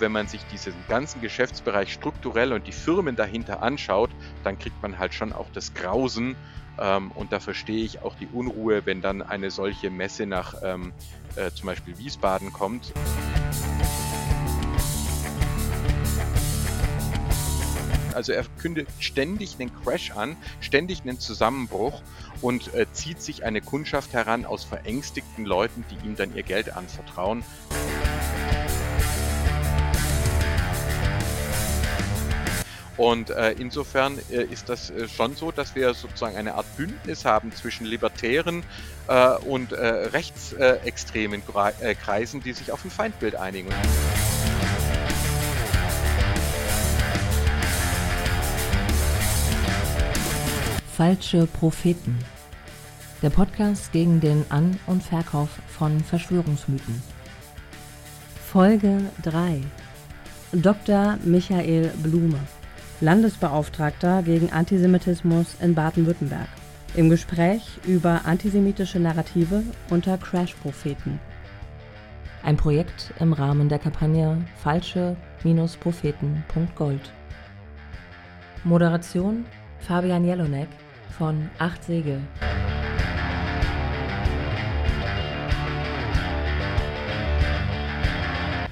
Aber wenn man sich diesen ganzen Geschäftsbereich strukturell und die Firmen dahinter anschaut, dann kriegt man halt schon auch das Grausen. Ähm, und da verstehe ich auch die Unruhe, wenn dann eine solche Messe nach ähm, äh, zum Beispiel Wiesbaden kommt. Also er kündigt ständig einen Crash an, ständig einen Zusammenbruch und äh, zieht sich eine Kundschaft heran aus verängstigten Leuten, die ihm dann ihr Geld anvertrauen. Und äh, insofern äh, ist das äh, schon so, dass wir sozusagen eine Art Bündnis haben zwischen Libertären äh, und äh, rechtsextremen äh, Kreisen, die sich auf ein Feindbild einigen. Falsche Propheten. Der Podcast gegen den An- und Verkauf von Verschwörungsmythen. Folge 3. Dr. Michael Blume. Landesbeauftragter gegen Antisemitismus in Baden-Württemberg, im Gespräch über antisemitische Narrative unter Crash-Propheten. Ein Projekt im Rahmen der Kampagne Falsche-Propheten.gold. Moderation Fabian Jelonek von Acht Segel.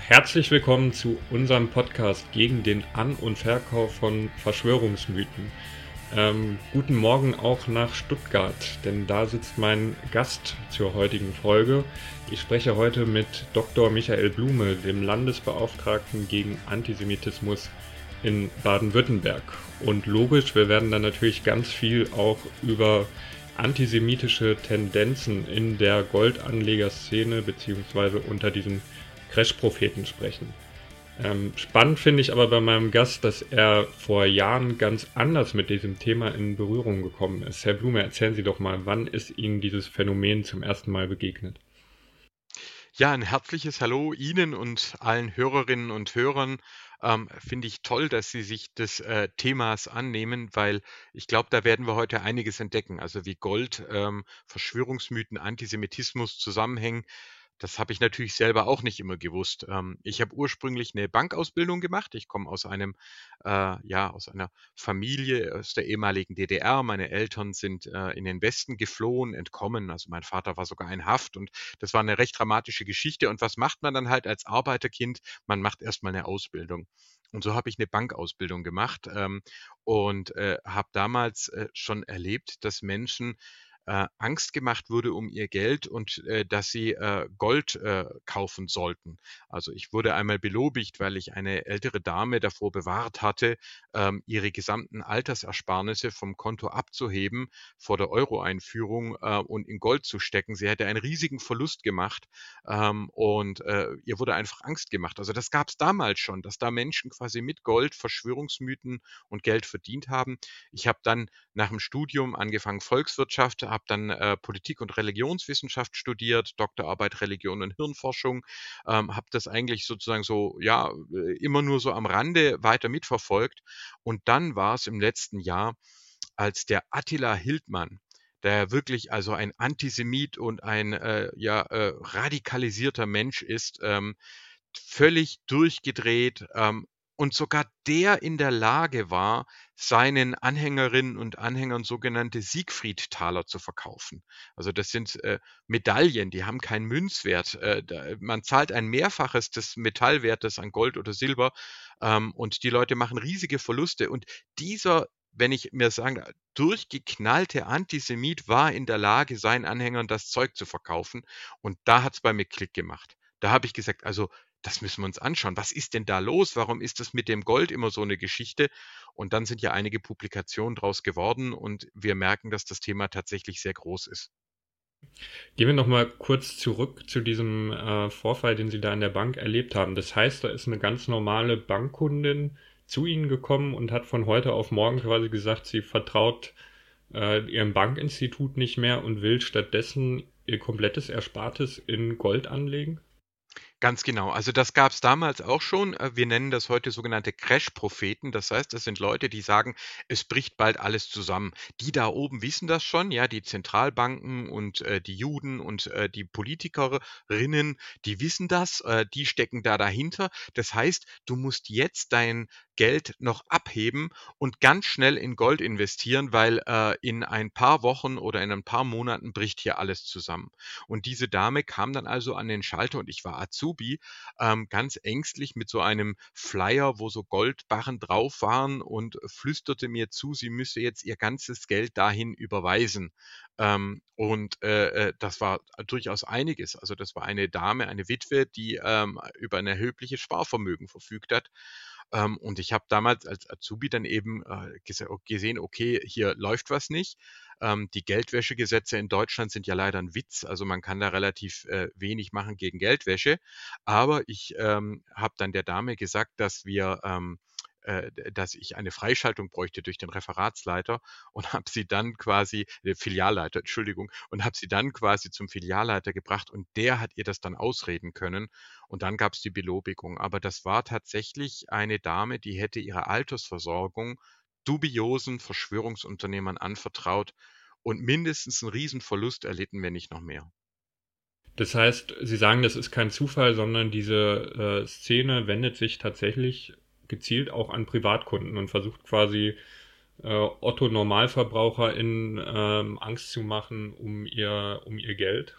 Herzlich willkommen zu unserem Podcast gegen den An- und Verkauf von Verschwörungsmythen. Ähm, guten Morgen auch nach Stuttgart, denn da sitzt mein Gast zur heutigen Folge. Ich spreche heute mit Dr. Michael Blume, dem Landesbeauftragten gegen Antisemitismus in Baden-Württemberg. Und logisch, wir werden dann natürlich ganz viel auch über antisemitische Tendenzen in der Goldanlegerszene beziehungsweise unter diesen Crash-Propheten sprechen. Ähm, spannend finde ich aber bei meinem Gast, dass er vor Jahren ganz anders mit diesem Thema in Berührung gekommen ist. Herr Blume, erzählen Sie doch mal, wann ist Ihnen dieses Phänomen zum ersten Mal begegnet? Ja, ein herzliches Hallo Ihnen und allen Hörerinnen und Hörern. Ähm, Finde ich toll, dass Sie sich des äh, Themas annehmen, weil ich glaube, da werden wir heute einiges entdecken. Also wie Gold, ähm, Verschwörungsmythen, Antisemitismus zusammenhängen. Das habe ich natürlich selber auch nicht immer gewusst. Ähm, ich habe ursprünglich eine Bankausbildung gemacht. Ich komme aus einem, äh, ja, aus einer Familie aus der ehemaligen DDR. Meine Eltern sind äh, in den Westen geflohen, entkommen. Also mein Vater war sogar in Haft und das war eine recht dramatische Geschichte. Und was macht man dann halt als Arbeiterkind? Man macht erstmal eine Ausbildung. Und so habe ich eine Bankausbildung gemacht ähm, und äh, habe damals äh, schon erlebt, dass Menschen äh, Angst gemacht wurde um ihr Geld und äh, dass sie äh, Gold äh, kaufen sollten. Also ich wurde einmal belobigt, weil ich eine ältere Dame davor bewahrt hatte, ähm, ihre gesamten Altersersparnisse vom Konto abzuheben vor der Euro-Einführung äh, und in Gold zu stecken. Sie hätte einen riesigen Verlust gemacht ähm, und äh, ihr wurde einfach Angst gemacht. Also das gab es damals schon, dass da Menschen quasi mit Gold Verschwörungsmythen und Geld verdient haben. Ich habe dann nach dem Studium angefangen Volkswirtschaft, habe dann äh, Politik und Religionswissenschaft studiert, Doktorarbeit Religion und Hirnforschung, ähm, habe das eigentlich sozusagen so, ja, äh, immer nur so am Rande weiter mitverfolgt. Und dann war es im letzten Jahr, als der Attila Hildmann, der wirklich also ein Antisemit und ein äh, ja, äh, radikalisierter Mensch ist, ähm, völlig durchgedreht, ähm, und sogar der in der Lage war, seinen Anhängerinnen und Anhängern sogenannte Siegfried-Taler zu verkaufen. Also das sind äh, Medaillen, die haben keinen Münzwert. Äh, da, man zahlt ein Mehrfaches des Metallwertes an Gold oder Silber ähm, und die Leute machen riesige Verluste. Und dieser wenn ich mir sagen, durchgeknallte Antisemit war in der Lage, seinen Anhängern das Zeug zu verkaufen. Und da hat es bei mir Klick gemacht. Da habe ich gesagt, also das müssen wir uns anschauen. Was ist denn da los? Warum ist das mit dem Gold immer so eine Geschichte? Und dann sind ja einige Publikationen draus geworden und wir merken, dass das Thema tatsächlich sehr groß ist. Gehen wir nochmal kurz zurück zu diesem äh, Vorfall, den Sie da in der Bank erlebt haben. Das heißt, da ist eine ganz normale Bankkundin zu Ihnen gekommen und hat von heute auf morgen quasi gesagt, sie vertraut äh, ihrem Bankinstitut nicht mehr und will stattdessen ihr komplettes Erspartes in Gold anlegen? Ganz genau. Also das gab es damals auch schon. Äh, wir nennen das heute sogenannte Crash-Propheten. Das heißt, das sind Leute, die sagen, es bricht bald alles zusammen. Die da oben wissen das schon, ja, die Zentralbanken und äh, die Juden und äh, die Politikerinnen, die wissen das, äh, die stecken da dahinter. Das heißt, du musst jetzt dein Geld noch abheben und ganz schnell in Gold investieren, weil äh, in ein paar Wochen oder in ein paar Monaten bricht hier alles zusammen. Und diese Dame kam dann also an den Schalter und ich war Azubi, ähm, ganz ängstlich mit so einem Flyer, wo so Goldbarren drauf waren und flüsterte mir zu, sie müsse jetzt ihr ganzes Geld dahin überweisen. Ähm, und äh, äh das war durchaus einiges. Also das war eine Dame, eine Witwe, die ähm, über ein erhebliches Sparvermögen verfügt hat. Ähm, und ich habe damals als Azubi dann eben äh, gesehen, okay, hier läuft was nicht. Ähm, die Geldwäschegesetze in Deutschland sind ja leider ein Witz. Also man kann da relativ äh, wenig machen gegen Geldwäsche. Aber ich ähm, habe dann der Dame gesagt, dass wir ähm, äh, dass ich eine Freischaltung bräuchte durch den Referatsleiter und habe sie dann quasi, äh, Filialleiter, Entschuldigung, und habe sie dann quasi zum Filialleiter gebracht und der hat ihr das dann ausreden können und dann gab es die Belobigung. Aber das war tatsächlich eine Dame, die hätte ihre Altersversorgung dubiosen Verschwörungsunternehmern anvertraut und mindestens einen Riesenverlust erlitten, wenn nicht noch mehr. Das heißt, Sie sagen, das ist kein Zufall, sondern diese äh, Szene wendet sich tatsächlich gezielt auch an Privatkunden und versucht quasi äh, Otto Normalverbraucher in ähm, Angst zu machen um ihr, um ihr Geld.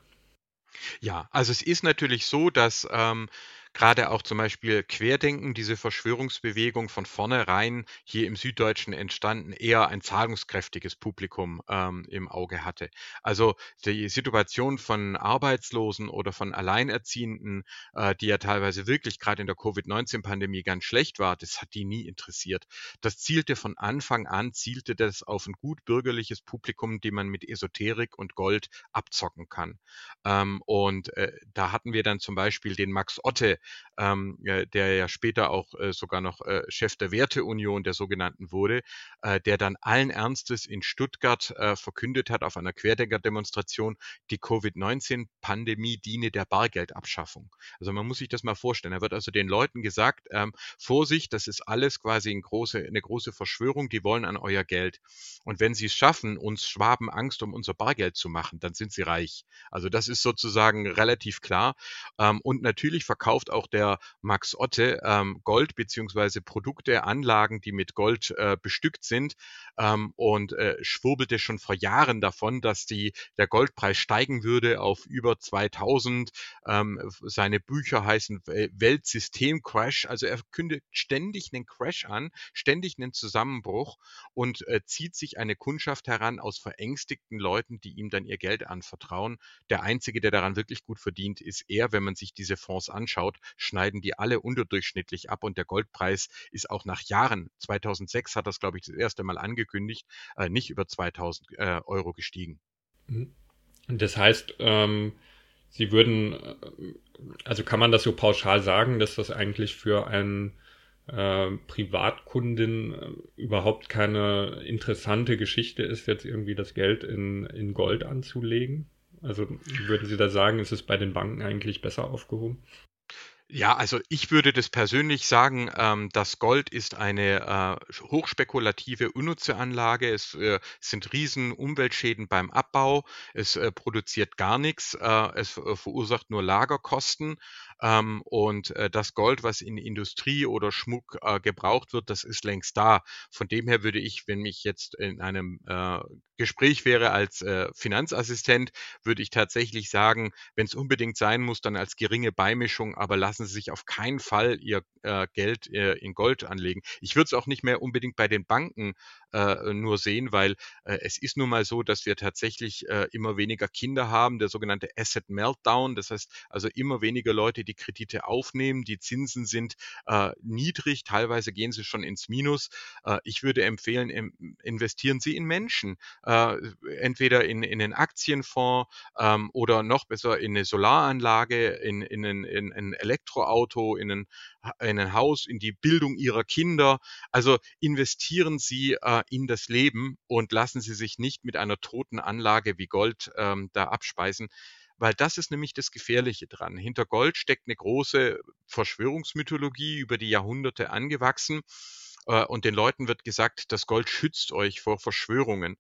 Ja, also es ist natürlich so, dass ähm, gerade auch zum Beispiel Querdenken, diese Verschwörungsbewegung von vornherein hier im Süddeutschen entstanden, eher ein zahlungskräftiges Publikum ähm, im Auge hatte. Also die Situation von Arbeitslosen oder von Alleinerziehenden, äh, die ja teilweise wirklich gerade in der Covid-19-Pandemie ganz schlecht war, das hat die nie interessiert. Das zielte von Anfang an, zielte das auf ein gut bürgerliches Publikum, die man mit Esoterik und Gold abzocken kann. Ähm, und äh, da hatten wir dann zum Beispiel den Max Otte, ähm, äh, der ja später auch äh, sogar noch äh, Chef der Werteunion der sogenannten wurde, äh, der dann allen Ernstes in Stuttgart äh, verkündet hat auf einer Querdenker-Demonstration, die Covid-19-Pandemie diene der Bargeldabschaffung. Also man muss sich das mal vorstellen. Er wird also den Leuten gesagt, ähm, Vorsicht, das ist alles quasi eine große, eine große Verschwörung, die wollen an euer Geld. Und wenn sie es schaffen, uns Schwaben Angst um unser Bargeld zu machen, dann sind sie reich. Also das ist sozusagen relativ klar. Ähm, und natürlich verkauft auch der Max Otte ähm, Gold beziehungsweise Produkte, Anlagen, die mit Gold äh, bestückt sind ähm, und äh, schwurbelte schon vor Jahren davon, dass die, der Goldpreis steigen würde auf über 2000. Ähm, seine Bücher heißen Weltsystem-Crash. Also er kündigt ständig einen Crash an, ständig einen Zusammenbruch und äh, zieht sich eine Kundschaft heran aus verängstigten Leuten, die ihm dann ihr Geld anvertrauen. Der einzige, der daran wirklich gut verdient, ist er, wenn man sich diese Fonds anschaut, schneiden die alle unterdurchschnittlich ab und der Goldpreis ist auch nach Jahren, 2006 hat das, glaube ich, das erste Mal angekündigt, äh, nicht über 2000 äh, Euro gestiegen. Mhm. Das heißt, ähm, Sie würden, äh, also kann man das so pauschal sagen, dass das eigentlich für einen äh, Privatkundin äh, überhaupt keine interessante Geschichte ist, jetzt irgendwie das Geld in, in Gold anzulegen? Also würden Sie da sagen, ist es bei den Banken eigentlich besser aufgehoben? Ja, also ich würde das persönlich sagen, ähm, das Gold ist eine äh, hochspekulative, unnütze Anlage. Es äh, sind riesen Umweltschäden beim Abbau. Es äh, produziert gar nichts. Äh, es äh, verursacht nur Lagerkosten. Ähm, und äh, das Gold, was in Industrie oder Schmuck äh, gebraucht wird, das ist längst da. Von dem her würde ich, wenn mich jetzt in einem äh, Gespräch wäre als äh, Finanzassistent, würde ich tatsächlich sagen, wenn es unbedingt sein muss, dann als geringe Beimischung, aber lassen Sie sich auf keinen Fall Ihr äh, Geld äh, in Gold anlegen. Ich würde es auch nicht mehr unbedingt bei den Banken äh, nur sehen, weil äh, es ist nun mal so, dass wir tatsächlich äh, immer weniger Kinder haben, der sogenannte Asset Meltdown. Das heißt also immer weniger Leute, die Kredite aufnehmen. Die Zinsen sind äh, niedrig, teilweise gehen sie schon ins Minus. Äh, ich würde empfehlen, im, investieren Sie in Menschen, äh, entweder in, in einen Aktienfonds ähm, oder noch besser in eine Solaranlage, in, in, ein, in ein Elektroauto, in ein, in ein Haus, in die Bildung Ihrer Kinder. Also investieren Sie äh, in das Leben und lassen Sie sich nicht mit einer toten Anlage wie Gold ähm, da abspeisen weil das ist nämlich das Gefährliche dran. Hinter Gold steckt eine große Verschwörungsmythologie über die Jahrhunderte angewachsen äh, und den Leuten wird gesagt, das Gold schützt euch vor Verschwörungen.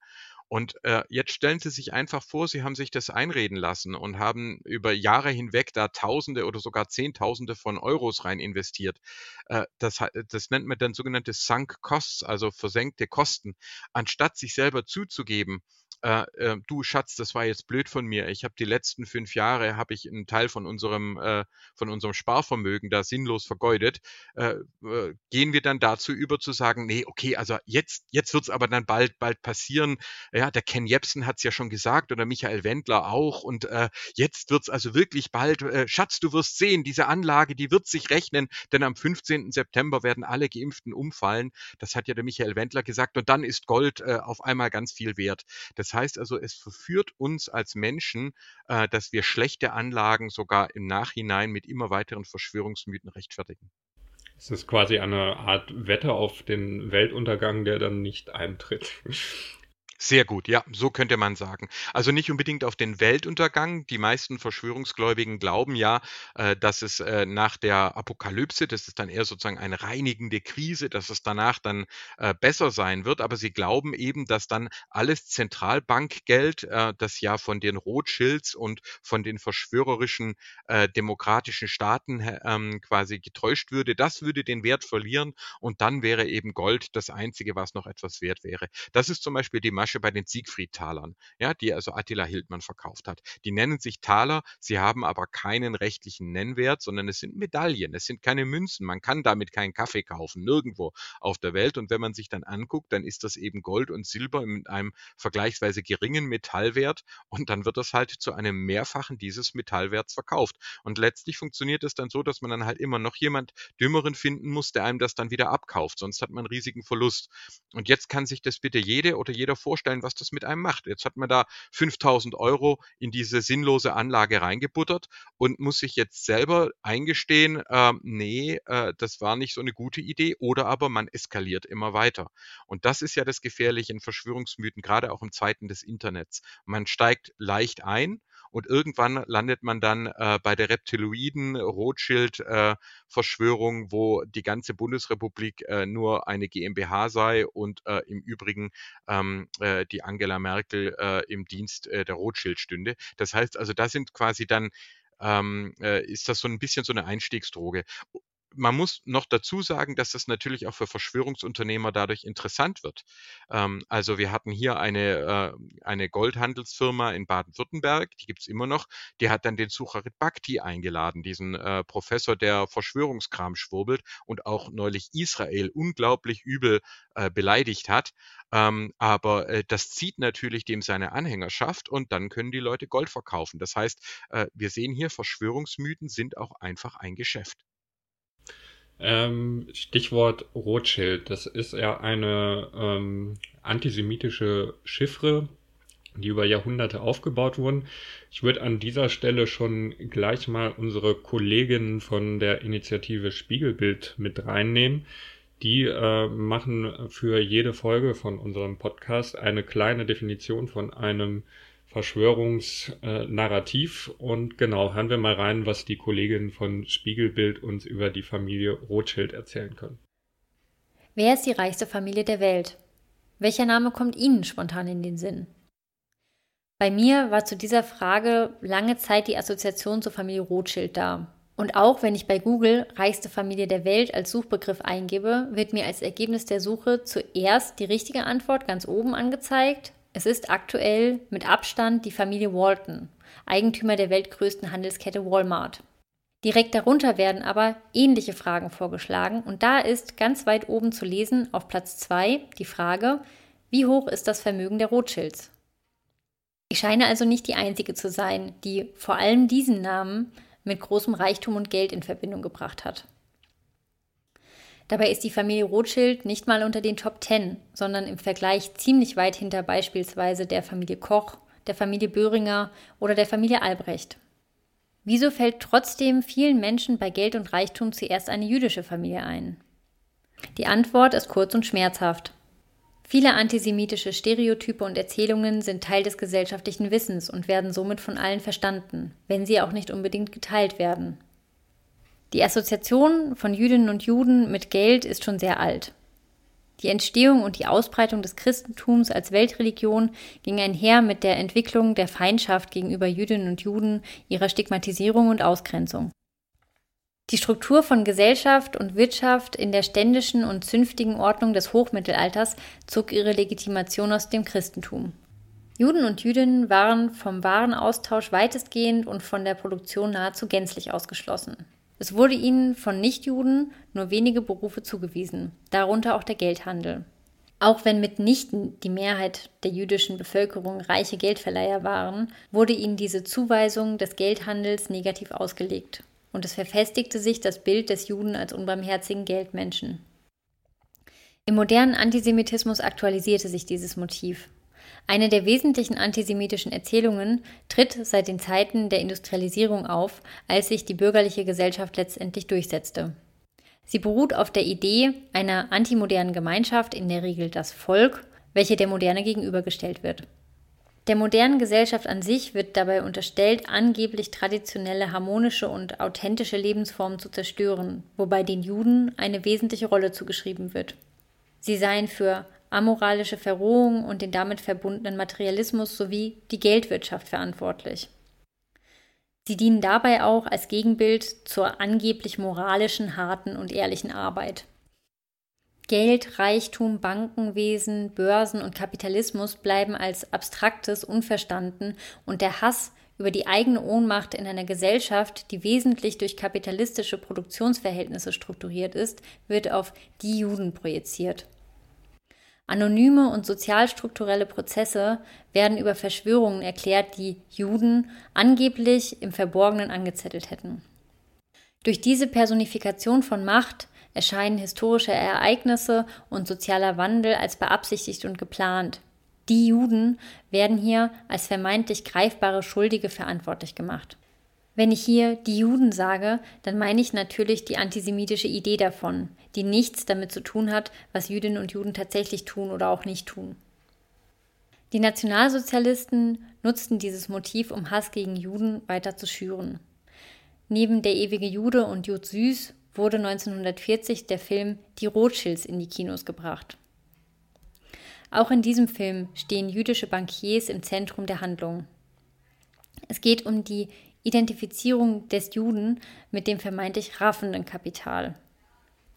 Und äh, jetzt stellen Sie sich einfach vor, Sie haben sich das einreden lassen und haben über Jahre hinweg da Tausende oder sogar Zehntausende von Euros rein investiert. Äh, das, das nennt man dann sogenannte Sunk Costs, also versenkte Kosten. Anstatt sich selber zuzugeben, äh, äh, du Schatz, das war jetzt blöd von mir. Ich habe die letzten fünf Jahre habe ich einen Teil von unserem äh, von unserem Sparvermögen da sinnlos vergeudet. Äh, äh, gehen wir dann dazu über zu sagen, nee, okay, also jetzt jetzt wird's aber dann bald bald passieren. Ja, der Ken Jebsen hat's ja schon gesagt oder Michael Wendler auch und äh, jetzt wird's also wirklich bald. Schatz, du wirst sehen, diese Anlage, die wird sich rechnen, denn am 15. September werden alle Geimpften umfallen. Das hat ja der Michael Wendler gesagt und dann ist Gold auf einmal ganz viel wert. Das das heißt also, es verführt uns als Menschen, äh, dass wir schlechte Anlagen sogar im Nachhinein mit immer weiteren Verschwörungsmythen rechtfertigen. Es ist quasi eine Art Wette auf den Weltuntergang, der dann nicht eintritt. Sehr gut, ja, so könnte man sagen. Also nicht unbedingt auf den Weltuntergang. Die meisten Verschwörungsgläubigen glauben ja, äh, dass es äh, nach der Apokalypse, das ist dann eher sozusagen eine reinigende Krise, dass es danach dann äh, besser sein wird. Aber sie glauben eben, dass dann alles Zentralbankgeld, das ja von den Rothschilds und von den verschwörerischen demokratischen Staaten ähm, quasi getäuscht würde, das würde den Wert verlieren und dann wäre eben Gold das Einzige, was noch etwas wert wäre. Das ist zum Beispiel die Masche bei den Siegfried-Talern, ja, die also Attila Hildmann verkauft hat. Die nennen sich Taler, sie haben aber keinen rechtlichen Nennwert, sondern es sind Medaillen, es sind keine Münzen. Man kann damit keinen Kaffee kaufen, nirgendwo auf der Welt. Und wenn man sich dann anguckt, dann ist das eben Gold und Silber mit einem vergleichsweise geringen Metallwert und dann wird das halt zu einem Mehrfachen dieses Metallwerts verkauft. Und letztlich funktioniert es dann so, dass man dann halt immer noch jemand Dümmeren finden muss, der einem das dann wieder abkauft. Sonst hat man einen riesigen Verlust. Und jetzt kann sich das bitte jede oder jeder vorstellen, vorstellen, was das mit einem macht. Jetzt hat man da 5000 Euro in diese sinnlose Anlage reingebuttert und muss sich jetzt selber eingestehen, äh, nee, äh, das war nicht so eine gute Idee oder aber man eskaliert immer weiter. Und das ist ja das Gefährliche in Verschwörungsmythen, gerade auch in Zeiten des Internets. Man steigt leicht ein und irgendwann landet man dann äh, bei der Reptiloiden Rothschild äh, Verschwörung, wo die ganze Bundesrepublik äh, nur eine GmbH sei und äh, im Übrigen ähm, äh, die Angela Merkel äh, im Dienst äh, der Rothschild stünde. Das heißt also, da sind quasi dann ähm, äh, ist das so ein bisschen so eine Einstiegsdroge man muss noch dazu sagen, dass das natürlich auch für Verschwörungsunternehmer dadurch interessant wird. Ähm, also wir hatten hier eine, äh, eine Goldhandelsfirma in Baden-Württemberg, die gibt's immer noch, die hat dann den Sucharit Bhakti eingeladen, diesen äh, Professor, der Verschwörungskram schwurbelt und auch neulich Israel unglaublich übel äh, beleidigt hat. Ähm, aber äh, das zieht natürlich dem seine Anhängerschaft und dann können die Leute Gold verkaufen. Das heißt, äh, wir sehen hier, Verschwörungsmythen sind auch einfach ein Geschäft. Ähm, Stichwort Rothschild. Das ist ja eine ähm, antisemitische Chiffre, die über Jahrhunderte aufgebaut wurden. Ich würde an dieser Stelle schon gleich mal unsere Kolleginnen von der Initiative Spiegelbild mit reinnehmen. Die äh, machen für jede Folge von unserem Podcast eine kleine Definition von einem Verschwörungsnarrativ. und genau, hören wir mal rein, was die Kolleginnen von Spiegelbild uns über die Familie Rothschild erzählen können. Wer ist die reichste Familie der Welt? Welcher Name kommt Ihnen spontan in den Sinn? Bei mir war zu dieser Frage lange Zeit die Assoziation zur Familie Rothschild da. Und auch wenn ich bei Google reichste Familie der Welt als Suchbegriff eingebe, wird mir als Ergebnis der Suche zuerst die richtige Antwort ganz oben angezeigt, es ist aktuell mit Abstand die Familie Walton, Eigentümer der weltgrößten Handelskette Walmart. Direkt darunter werden aber ähnliche Fragen vorgeschlagen und da ist ganz weit oben zu lesen auf Platz 2 die Frage, wie hoch ist das Vermögen der Rothschilds? Ich scheine also nicht die Einzige zu sein, die vor allem diesen Namen mit großem Reichtum und Geld in Verbindung gebracht hat. Dabei ist die Familie Rothschild nicht mal unter den Top Ten, sondern im Vergleich ziemlich weit hinter beispielsweise der Familie Koch, der Familie Böhringer oder der Familie Albrecht. Wieso fällt trotzdem vielen Menschen bei Geld und Reichtum zuerst eine jüdische Familie ein? Die Antwort ist kurz und schmerzhaft. Viele antisemitische Stereotype und Erzählungen sind Teil des gesellschaftlichen Wissens und werden somit von allen verstanden, wenn sie auch nicht unbedingt geteilt werden. Die Assoziation von Jüdinnen und Juden mit Geld ist schon sehr alt. Die Entstehung und die Ausbreitung des Christentums als Weltreligion ging einher mit der Entwicklung der Feindschaft gegenüber Jüdinnen und Juden, ihrer Stigmatisierung und Ausgrenzung. Die Struktur von Gesellschaft und Wirtschaft in der ständischen und zünftigen Ordnung des Hochmittelalters zog ihre Legitimation aus dem Christentum. Juden und Jüdinnen waren vom Warenaustausch weitestgehend und von der Produktion nahezu gänzlich ausgeschlossen. Es wurde ihnen von Nichtjuden nur wenige Berufe zugewiesen, darunter auch der Geldhandel. Auch wenn mitnichten die Mehrheit der jüdischen Bevölkerung reiche Geldverleiher waren, wurde ihnen diese Zuweisung des Geldhandels negativ ausgelegt und es verfestigte sich das Bild des Juden als unbarmherzigen Geldmenschen. Im modernen Antisemitismus aktualisierte sich dieses Motiv. Eine der wesentlichen antisemitischen Erzählungen tritt seit den Zeiten der Industrialisierung auf, als sich die bürgerliche Gesellschaft letztendlich durchsetzte. Sie beruht auf der Idee einer antimodernen Gemeinschaft, in der Regel das Volk, welche der Moderne gegenübergestellt wird. Der modernen Gesellschaft an sich wird dabei unterstellt, angeblich traditionelle, harmonische und authentische Lebensformen zu zerstören, wobei den Juden eine wesentliche Rolle zugeschrieben wird. Sie seien für amoralische Verrohung und den damit verbundenen Materialismus sowie die Geldwirtschaft verantwortlich. Sie dienen dabei auch als Gegenbild zur angeblich moralischen, harten und ehrlichen Arbeit. Geld, Reichtum, Bankenwesen, Börsen und Kapitalismus bleiben als abstraktes unverstanden und der Hass über die eigene Ohnmacht in einer Gesellschaft, die wesentlich durch kapitalistische Produktionsverhältnisse strukturiert ist, wird auf die Juden projiziert. Anonyme und sozialstrukturelle Prozesse werden über Verschwörungen erklärt, die Juden angeblich im Verborgenen angezettelt hätten. Durch diese Personifikation von Macht erscheinen historische Ereignisse und sozialer Wandel als beabsichtigt und geplant. Die Juden werden hier als vermeintlich greifbare Schuldige verantwortlich gemacht. Wenn ich hier die Juden sage, dann meine ich natürlich die antisemitische Idee davon, die nichts damit zu tun hat, was Jüdinnen und Juden tatsächlich tun oder auch nicht tun. Die Nationalsozialisten nutzten dieses Motiv, um Hass gegen Juden weiter zu schüren. Neben Der ewige Jude und Jud Süß wurde 1940 der Film Die Rothschilds in die Kinos gebracht. Auch in diesem Film stehen jüdische Bankiers im Zentrum der Handlung. Es geht um die Identifizierung des Juden mit dem vermeintlich raffenden Kapital.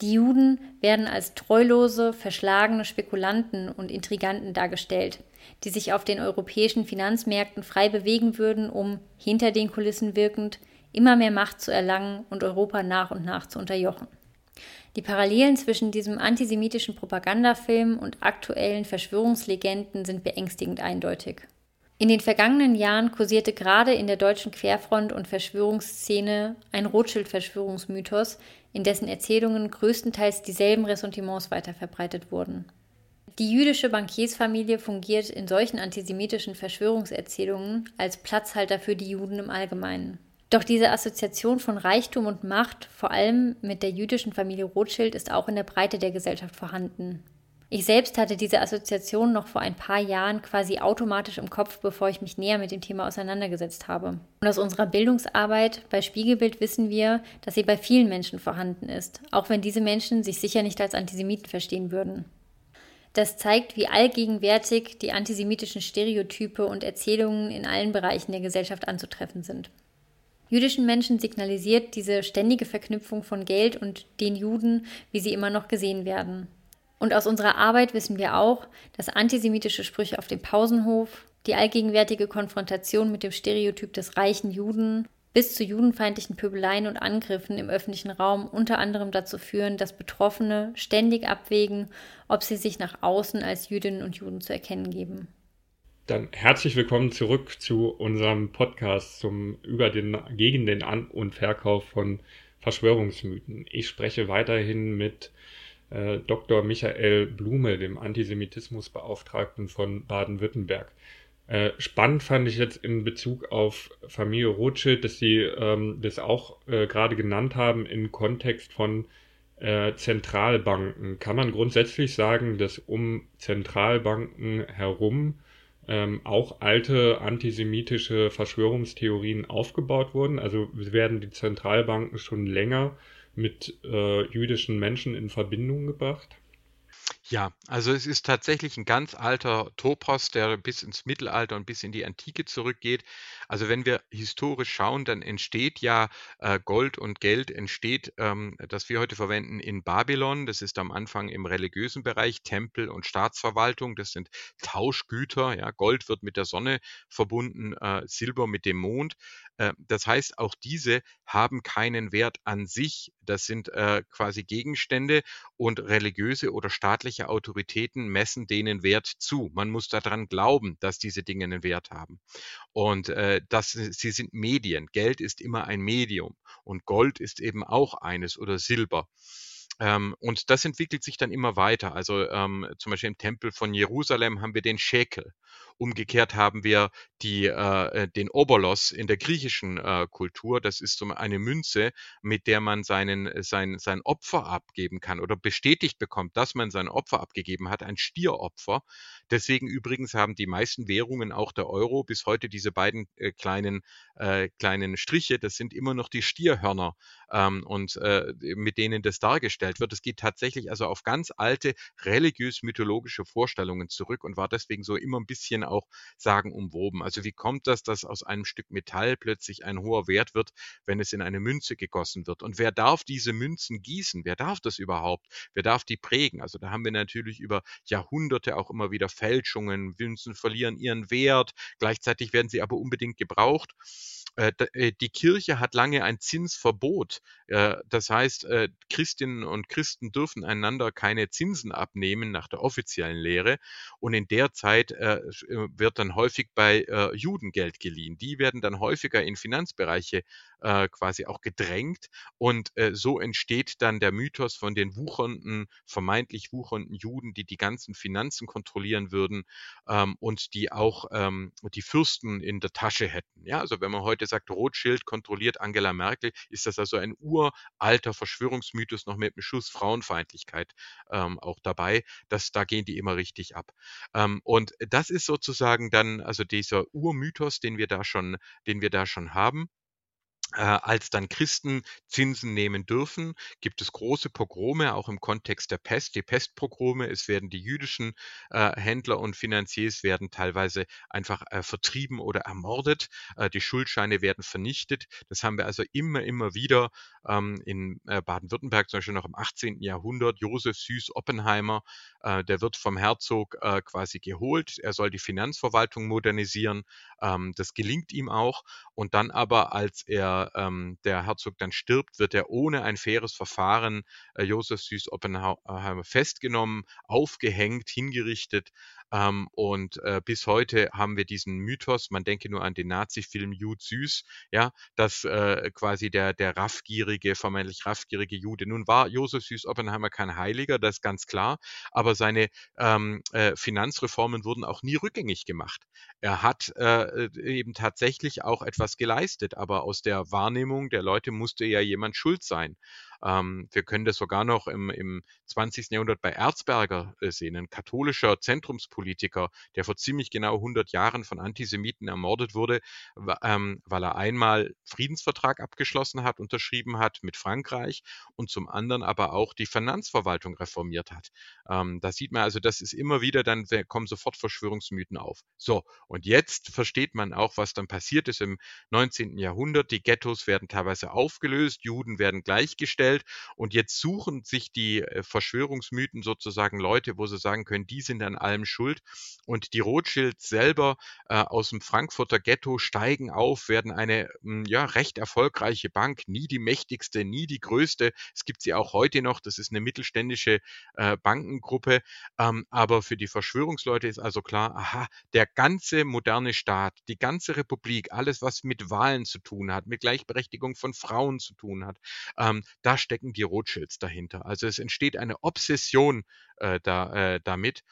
Die Juden werden als treulose, verschlagene Spekulanten und Intriganten dargestellt, die sich auf den europäischen Finanzmärkten frei bewegen würden, um hinter den Kulissen wirkend immer mehr Macht zu erlangen und Europa nach und nach zu unterjochen. Die Parallelen zwischen diesem antisemitischen Propagandafilm und aktuellen Verschwörungslegenden sind beängstigend eindeutig. In den vergangenen Jahren kursierte gerade in der deutschen Querfront- und Verschwörungsszene ein Rothschild-Verschwörungsmythos, in dessen Erzählungen größtenteils dieselben Ressentiments weiterverbreitet wurden. Die jüdische Bankiersfamilie fungiert in solchen antisemitischen Verschwörungserzählungen als Platzhalter für die Juden im Allgemeinen. Doch diese Assoziation von Reichtum und Macht, vor allem mit der jüdischen Familie Rothschild, ist auch in der Breite der Gesellschaft vorhanden. Ich selbst hatte diese Assoziation noch vor ein paar Jahren quasi automatisch im Kopf, bevor ich mich näher mit dem Thema auseinandergesetzt habe. Und aus unserer Bildungsarbeit bei Spiegelbild wissen wir, dass sie bei vielen Menschen vorhanden ist, auch wenn diese Menschen sich sicher nicht als Antisemiten verstehen würden. Das zeigt, wie allgegenwärtig die antisemitischen Stereotype und Erzählungen in allen Bereichen der Gesellschaft anzutreffen sind. Jüdischen Menschen signalisiert diese ständige Verknüpfung von Geld und den Juden, wie sie immer noch gesehen werden. Und aus unserer Arbeit wissen wir auch, dass antisemitische Sprüche auf dem Pausenhof, die allgegenwärtige Konfrontation mit dem Stereotyp des reichen Juden bis zu judenfeindlichen Pöbeleien und Angriffen im öffentlichen Raum unter anderem dazu führen, dass Betroffene ständig abwägen, ob sie sich nach außen als Jüdinnen und Juden zu erkennen geben. Dann herzlich willkommen zurück zu unserem Podcast zum über den gegen den An- und Verkauf von Verschwörungsmythen. Ich spreche weiterhin mit äh, Dr. Michael Blume, dem Antisemitismusbeauftragten von Baden-Württemberg. Äh, spannend fand ich jetzt in Bezug auf Familie Rothschild, dass Sie ähm, das auch äh, gerade genannt haben im Kontext von äh, Zentralbanken. Kann man grundsätzlich sagen, dass um Zentralbanken herum ähm, auch alte antisemitische Verschwörungstheorien aufgebaut wurden? Also werden die Zentralbanken schon länger mit äh, jüdischen Menschen in Verbindung gebracht? Ja, also es ist tatsächlich ein ganz alter Topos, der bis ins Mittelalter und bis in die Antike zurückgeht. Also wenn wir historisch schauen, dann entsteht ja äh, Gold und Geld entsteht, ähm, das wir heute verwenden, in Babylon. Das ist am Anfang im religiösen Bereich, Tempel und Staatsverwaltung. Das sind Tauschgüter. Ja, Gold wird mit der Sonne verbunden, äh, Silber mit dem Mond. Äh, das heißt, auch diese haben keinen Wert an sich. Das sind äh, quasi Gegenstände und religiöse oder staatliche Autoritäten messen denen Wert zu. Man muss daran glauben, dass diese Dinge einen Wert haben. Und äh, das, sie sind Medien. Geld ist immer ein Medium und Gold ist eben auch eines oder Silber. Ähm, und das entwickelt sich dann immer weiter. Also ähm, zum Beispiel im Tempel von Jerusalem haben wir den Schekel. Umgekehrt haben wir die, äh, äh, den Obolos in der griechischen äh, Kultur. Das ist so eine Münze, mit der man seinen, sein, sein Opfer abgeben kann oder bestätigt bekommt, dass man sein Opfer abgegeben hat, ein Stieropfer. Deswegen übrigens haben die meisten Währungen, auch der Euro, bis heute diese beiden äh, kleinen, äh, kleinen Striche, das sind immer noch die Stierhörner ähm, und äh, mit denen das dargestellt wird. Es geht tatsächlich also auf ganz alte religiös-mythologische Vorstellungen zurück und war deswegen so immer ein bisschen auch sagenumwoben. Also wie kommt das, dass aus einem Stück Metall plötzlich ein hoher Wert wird, wenn es in eine Münze gegossen wird? Und wer darf diese Münzen gießen? Wer darf das überhaupt? Wer darf die prägen? Also da haben wir natürlich über Jahrhunderte auch immer wieder Fälschungen. Münzen verlieren ihren Wert. Gleichzeitig werden sie aber unbedingt gebraucht. Äh, äh, die Kirche hat lange ein Zinsverbot. Äh, das heißt, Christinnen und Christen dürfen einander keine Zinsen abnehmen nach der offiziellen Lehre. Und in der Zeit wird dann häufig bei Juden Geld geliehen. Die werden dann häufiger in Finanzbereiche quasi auch gedrängt. Und so entsteht dann der Mythos von den wuchernden, vermeintlich wuchernden Juden, die die ganzen Finanzen kontrollieren würden ähm, und die auch ähm, die Fürsten in der Tasche hätten. Ja, also wenn man heute heute sagt, Rothschild kontrolliert Angela Merkel, ist das also ein uralter Verschwörungsmythos noch mit einem Schuss Frauenfeindlichkeit ähm, auch dabei. Das, da gehen die immer richtig ab. Ähm, und das ist sozusagen dann also dieser Urmythos, den wir da schon, den wir da schon haben. Äh, als dann Christen Zinsen nehmen dürfen, gibt es große Pogrome, auch im Kontext der Pest, die Pestpogrome. Es werden die jüdischen äh, Händler und Finanziers werden teilweise einfach äh, vertrieben oder ermordet. Äh, die Schuldscheine werden vernichtet. Das haben wir also immer, immer wieder ähm, in äh, Baden-Württemberg, zum Beispiel noch im 18. Jahrhundert. Josef Süß Oppenheimer, äh, der wird vom Herzog quasi geholt. Er soll die Finanzverwaltung modernisieren. Ähm, das gelingt ihm auch. Und dann aber, als er ähm, der Herzog dann stirbt, wird er ohne ein faires Verfahren äh, Josef Süß Oppenheimer festgenommen, aufgehängt, hingerichtet. Ähm, und äh, bis heute haben wir diesen Mythos, man denke nur an den Nazi-Film Jude Süß, ja, dass äh, quasi der, der raffgierige, vermeintlich raffgierige Jude. Nun war Josef Süß Oppenheimer kein Heiliger, das ist ganz klar, aber seine ähm, äh, Finanzreformen wurden auch nie rückgängig gemacht. Er hat äh, eben tatsächlich auch etwas geleistet, aber aus der Wahrnehmung der Leute musste ja jemand schuld sein. Ähm, wir können das sogar noch im, im 20. Jahrhundert bei Erzberger äh, sehen, ein katholischer Zentrumspolitiker, der vor ziemlich genau 100 Jahren von Antisemiten ermordet wurde, ähm, weil er einmal Friedensvertrag abgeschlossen hat, unterschrieben hat mit Frankreich und zum anderen aber auch die Finanzverwaltung reformiert hat. Ähm, da sieht man also, das ist immer wieder, dann kommen sofort Verschwörungsmythen auf. So, und jetzt versteht man auch, was dann passiert ist im 19. Jahrhundert. Die Ghettos werden teilweise aufgelöst, Juden werden gleichgestellt gestellt. Und jetzt suchen sich die äh, Verschwörungsmythen sozusagen Leute, wo sie sagen können, die sind an allem schuld. Und die Rothschilds selber äh, aus dem Frankfurter Ghetto steigen auf, werden eine hm, ja, recht erfolgreiche Bank, nie die mächtigste, nie die größte. Es gibt sie auch heute noch. Das ist eine mittelständische äh, Bankengruppe. Ähm, aber für die Verschwörungsleute ist also klar, aha, der ganze moderne Staat, die ganze Republik, alles, was mit Wahlen zu tun hat, mit Gleichberechtigung von Frauen zu tun hat, ähm, da stecken die Rothschilds dahinter. Also es entsteht eine Obsession äh, da, äh, damit.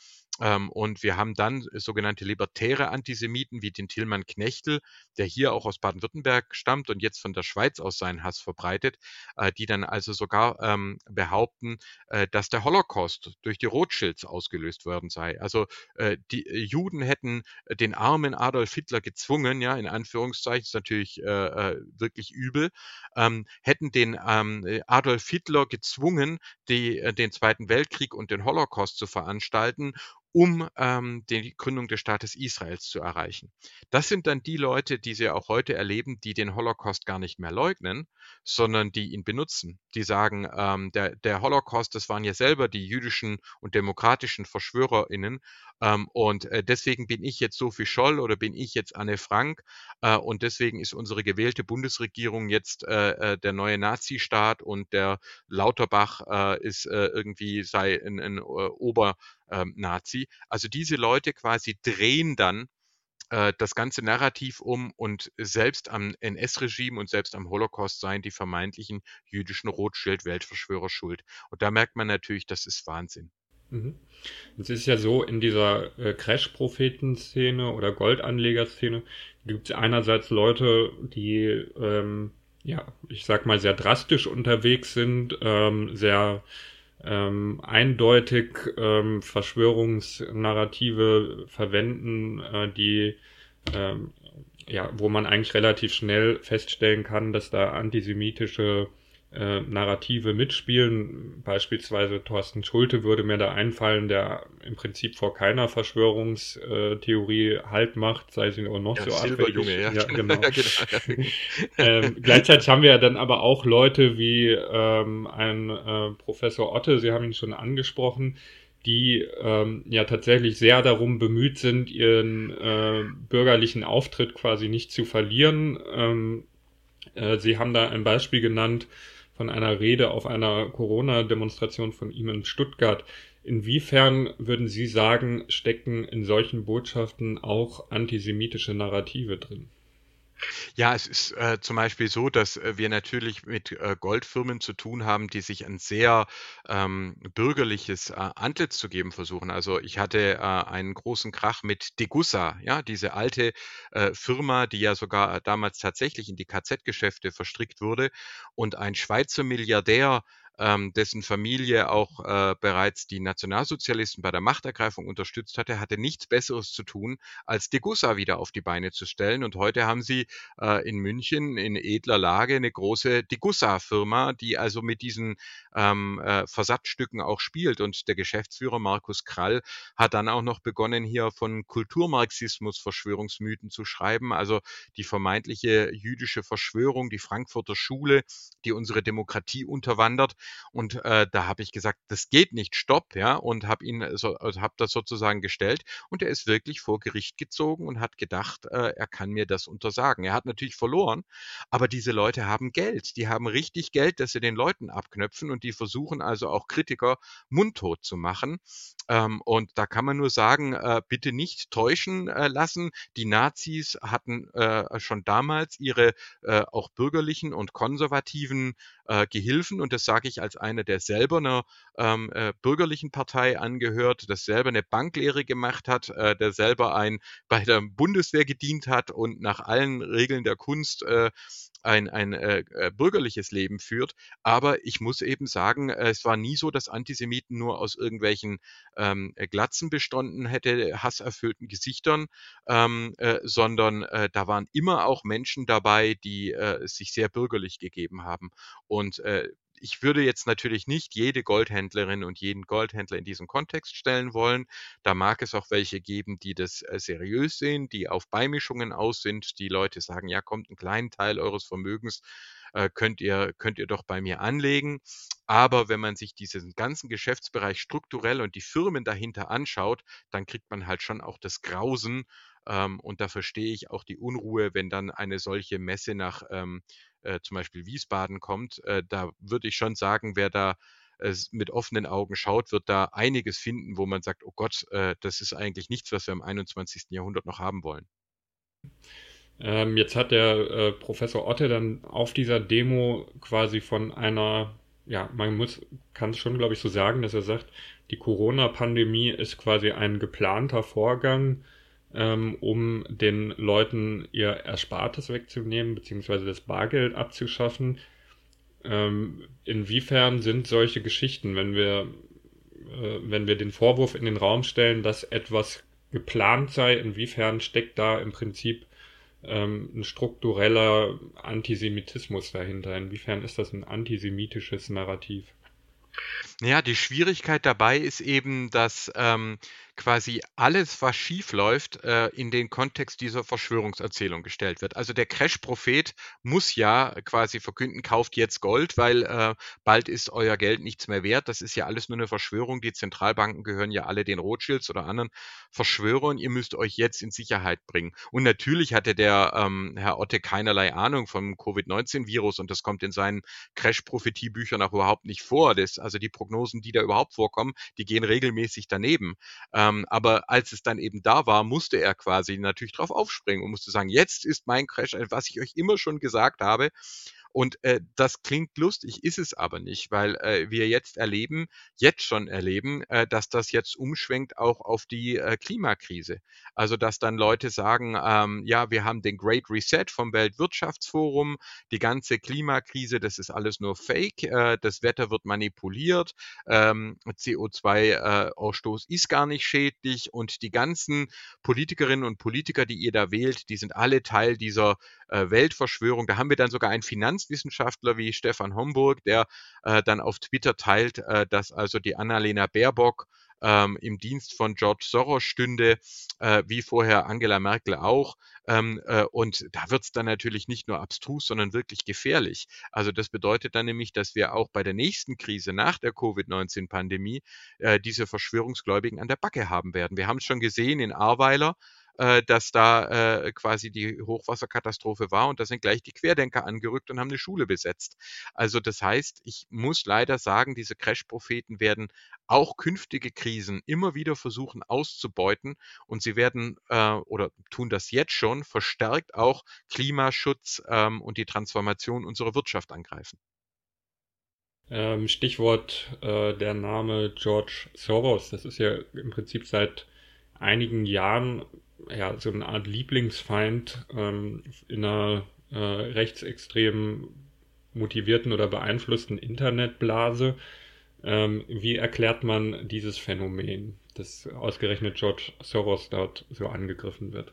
Ähm, und wir haben dann sogenannte libertäre Antisemiten wie den Tilman Knechtel, der hier auch aus Baden-Württemberg stammt und jetzt von der Schweiz aus seinen Hass verbreitet, äh, die dann also sogar ähm, behaupten, äh, dass der Holocaust durch die Rothschilds ausgelöst worden sei. Also äh, die äh, Juden hätten den armen Adolf Hitler gezwungen, ja, in Anführungszeichen, ist natürlich äh, äh, wirklich übel, ähm, hätten den ähm, Adolf Hitler gezwungen, die, den Zweiten Weltkrieg und den Holocaust zu veranstalten um ähm, die Gründung des Staates Israels zu erreichen. Das sind dann die Leute, die Sie auch heute erleben, die den Holocaust gar nicht mehr leugnen, sondern die ihn benutzen. Die sagen, ähm, der, der Holocaust, das waren ja selber die jüdischen und demokratischen VerschwörerInnen ähm, und äh, deswegen bin ich jetzt Sophie Scholl oder bin ich jetzt Anne Frank äh, und deswegen ist unsere gewählte Bundesregierung jetzt äh, äh der neue Nazistaat und der Lauterbach äh, ist äh, irgendwie sei ein, ein Obernazi. Also diese Leute quasi drehen dann das ganze Narrativ um und selbst am NS-Regime und selbst am Holocaust seien die vermeintlichen jüdischen Rothschild-Weltverschwörer schuld. Und da merkt man natürlich, das ist Wahnsinn. Mhm. Es ist ja so, in dieser äh, Crash-Propheten-Szene oder Goldanleger-Szene gibt es einerseits Leute, die, ähm, ja, ich sag mal, sehr drastisch unterwegs sind, ähm, sehr ähm, eindeutig ähm, Verschwörungsnarrative verwenden, äh, die ähm, ja, wo man eigentlich relativ schnell feststellen kann, dass da antisemitische äh, Narrative mitspielen. Beispielsweise Thorsten Schulte würde mir da einfallen, der im Prinzip vor keiner Verschwörungstheorie Halt macht, sei sie auch noch ja, so abwegig. Ja, ja, genau. ja, genau. ähm, gleichzeitig haben wir ja dann aber auch Leute wie ähm, ein äh, Professor Otte, Sie haben ihn schon angesprochen, die ähm, ja tatsächlich sehr darum bemüht sind, ihren äh, bürgerlichen Auftritt quasi nicht zu verlieren. Ähm, äh, Sie haben da ein Beispiel genannt, von einer Rede auf einer Corona-Demonstration von ihm in Stuttgart. Inwiefern würden Sie sagen, stecken in solchen Botschaften auch antisemitische Narrative drin? Ja, es ist äh, zum Beispiel so, dass äh, wir natürlich mit äh, Goldfirmen zu tun haben, die sich ein sehr ähm, bürgerliches äh, Antlitz zu geben versuchen. Also ich hatte äh, einen großen Krach mit Degussa, ja, diese alte äh, Firma, die ja sogar damals tatsächlich in die KZ-Geschäfte verstrickt wurde und ein Schweizer Milliardär ähm, dessen Familie auch äh, bereits die Nationalsozialisten bei der Machtergreifung unterstützt hatte, hatte nichts Besseres zu tun, als Degussa wieder auf die Beine zu stellen. Und heute haben sie äh, in München in edler Lage eine große Degussa-Firma, die also mit diesen ähm, äh, Versatzstücken auch spielt. Und der Geschäftsführer Markus Krall hat dann auch noch begonnen, hier von Kulturmarxismus Verschwörungsmythen zu schreiben. Also die vermeintliche jüdische Verschwörung, die Frankfurter Schule, die unsere Demokratie unterwandert. Und äh, da habe ich gesagt, das geht nicht, stopp, ja, und habe ihn so, also habe das sozusagen gestellt. Und er ist wirklich vor Gericht gezogen und hat gedacht, äh, er kann mir das untersagen. Er hat natürlich verloren, aber diese Leute haben Geld. Die haben richtig Geld, dass sie den Leuten abknöpfen und die versuchen also auch Kritiker mundtot zu machen. Ähm, und da kann man nur sagen, äh, bitte nicht täuschen äh, lassen. Die Nazis hatten äh, schon damals ihre äh, auch bürgerlichen und konservativen äh, Gehilfen und das sage ich als einer, der selber einer ähm, äh, bürgerlichen Partei angehört, das selber eine Banklehre gemacht hat, äh, der selber ein bei der Bundeswehr gedient hat und nach allen Regeln der Kunst äh, ein, ein äh, äh, bürgerliches Leben führt. Aber ich muss eben sagen, äh, es war nie so, dass Antisemiten nur aus irgendwelchen ähm, Glatzen bestanden hätte, hasserfüllten Gesichtern, ähm, äh, sondern äh, da waren immer auch Menschen dabei, die äh, sich sehr bürgerlich gegeben haben. Und äh, ich würde jetzt natürlich nicht jede Goldhändlerin und jeden Goldhändler in diesen Kontext stellen wollen. Da mag es auch welche geben, die das äh, seriös sehen, die auf Beimischungen aus sind, die Leute sagen, ja, kommt einen kleinen Teil eures Vermögens äh, könnt ihr, könnt ihr doch bei mir anlegen. Aber wenn man sich diesen ganzen Geschäftsbereich strukturell und die Firmen dahinter anschaut, dann kriegt man halt schon auch das Grausen. Ähm, und da verstehe ich auch die Unruhe, wenn dann eine solche Messe nach ähm, äh, zum Beispiel Wiesbaden kommt, äh, da würde ich schon sagen, wer da äh, mit offenen Augen schaut, wird da einiges finden, wo man sagt, oh Gott, äh, das ist eigentlich nichts, was wir im 21. Jahrhundert noch haben wollen. Ähm, jetzt hat der äh, Professor Otte dann auf dieser Demo quasi von einer, ja, man muss, kann es schon, glaube ich, so sagen, dass er sagt, die Corona-Pandemie ist quasi ein geplanter Vorgang, ähm, um den Leuten ihr Erspartes wegzunehmen, beziehungsweise das Bargeld abzuschaffen. Ähm, inwiefern sind solche Geschichten, wenn wir, äh, wenn wir den Vorwurf in den Raum stellen, dass etwas geplant sei, inwiefern steckt da im Prinzip ähm, ein struktureller Antisemitismus dahinter? Inwiefern ist das ein antisemitisches Narrativ? Ja, die Schwierigkeit dabei ist eben, dass ähm, quasi alles, was schief läuft, äh, in den Kontext dieser Verschwörungserzählung gestellt wird. Also der Crash-Prophet muss ja quasi verkünden, kauft jetzt Gold, weil äh, bald ist euer Geld nichts mehr wert. Das ist ja alles nur eine Verschwörung. Die Zentralbanken gehören ja alle den Rothschilds oder anderen Verschwörern. Ihr müsst euch jetzt in Sicherheit bringen. Und natürlich hatte der ähm, Herr Otte keinerlei Ahnung vom Covid-19-Virus und das kommt in seinen Crash-Prophetie-Büchern auch überhaupt nicht vor. Das, also die Prognosen, die da überhaupt vorkommen, die gehen regelmäßig daneben. Ähm, aber als es dann eben da war, musste er quasi natürlich drauf aufspringen und musste sagen, jetzt ist mein Crash, was ich euch immer schon gesagt habe. Und äh, das klingt lustig, ist es aber nicht, weil äh, wir jetzt erleben, jetzt schon erleben, äh, dass das jetzt umschwenkt auch auf die äh, Klimakrise. Also dass dann Leute sagen, ähm, ja, wir haben den Great Reset vom Weltwirtschaftsforum, die ganze Klimakrise, das ist alles nur Fake, äh, das Wetter wird manipuliert, ähm, CO2-Ausstoß äh, ist gar nicht schädlich und die ganzen Politikerinnen und Politiker, die ihr da wählt, die sind alle Teil dieser äh, Weltverschwörung. Da haben wir dann sogar einen Finanzwissenschaftler wie Stefan Homburg, der äh, dann auf Twitter teilt, äh, dass also die Annalena Baerbock ähm, im Dienst von George Soros stünde, äh, wie vorher Angela Merkel auch. Ähm, äh, und da wird es dann natürlich nicht nur abstrus, sondern wirklich gefährlich. Also das bedeutet dann nämlich, dass wir auch bei der nächsten Krise nach der Covid-19-Pandemie äh, diese Verschwörungsgläubigen an der Backe haben werden. Wir haben es schon gesehen in Ahrweiler, äh, dass da äh, quasi die Hochwasserkatastrophe war und da sind gleich die Querdenker angerückt und haben eine Schule besetzt. Also das heißt, ich muss leider sagen, diese Crash-Propheten werden auch künftige Krisen immer wieder versuchen auszubeuten und sie werden äh, oder tun das jetzt schon verstärkt auch Klimaschutz ähm, und die Transformation unserer Wirtschaft angreifen. Ähm, Stichwort äh, der Name George Soros. Das ist ja im Prinzip seit einigen Jahren ja, so eine Art Lieblingsfeind ähm, in einer äh, rechtsextrem motivierten oder beeinflussten Internetblase. Ähm, wie erklärt man dieses Phänomen, dass ausgerechnet George Soros dort so angegriffen wird?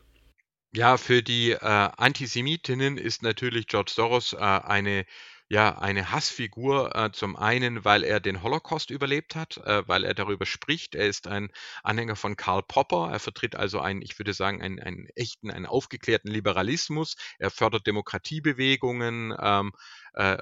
Ja, für die äh, Antisemitinnen ist natürlich George Soros äh, eine ja, eine Hassfigur, äh, zum einen, weil er den Holocaust überlebt hat, äh, weil er darüber spricht. Er ist ein Anhänger von Karl Popper. Er vertritt also einen, ich würde sagen, einen, einen echten, einen aufgeklärten Liberalismus. Er fördert Demokratiebewegungen, ähm, äh,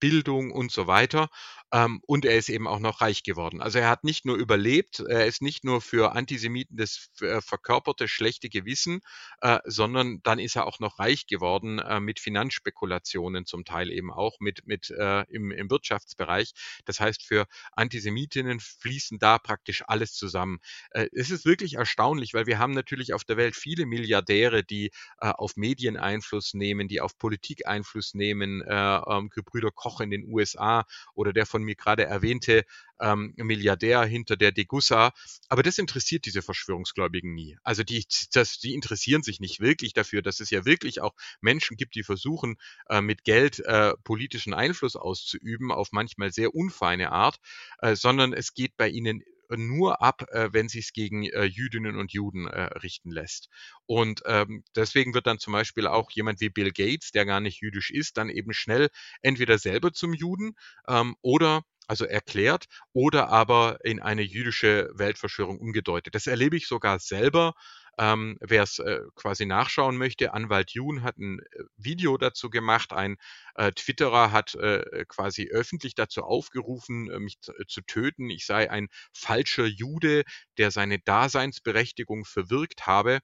Bildung und so weiter. Ähm, und er ist eben auch noch reich geworden. Also er hat nicht nur überlebt, er ist nicht nur für Antisemiten das äh, verkörperte schlechte Gewissen, äh, sondern dann ist er auch noch reich geworden äh, mit Finanzspekulationen zum Teil eben auch mit, mit im, im Wirtschaftsbereich. Das heißt, für Antisemitinnen fließen da praktisch alles zusammen. Es ist wirklich erstaunlich, weil wir haben natürlich auf der Welt viele Milliardäre, die auf Medien Einfluss nehmen, die auf Politik Einfluss nehmen, äh, ähm, Gebrüder Koch in den USA oder der von von mir gerade erwähnte ähm, Milliardär hinter der Degussa. Aber das interessiert diese Verschwörungsgläubigen nie. Also die, das, die interessieren sich nicht wirklich dafür, dass es ja wirklich auch Menschen gibt, die versuchen, äh, mit Geld äh, politischen Einfluss auszuüben auf manchmal sehr unfeine Art, äh, sondern es geht bei ihnen nur ab, äh, wenn sich es gegen äh, Jüdinnen und Juden äh, richten lässt. Und ähm, deswegen wird dann zum Beispiel auch jemand wie Bill Gates, der gar nicht jüdisch ist, dann eben schnell entweder selber zum Juden ähm, oder also erklärt oder aber in eine jüdische Weltverschwörung umgedeutet. Das erlebe ich sogar selber ähm, Wer es äh, quasi nachschauen möchte, Anwalt Jun hat ein äh, Video dazu gemacht. Ein äh, Twitterer hat äh, quasi öffentlich dazu aufgerufen, äh, mich äh, zu töten. Ich sei ein falscher Jude, der seine Daseinsberechtigung verwirkt habe.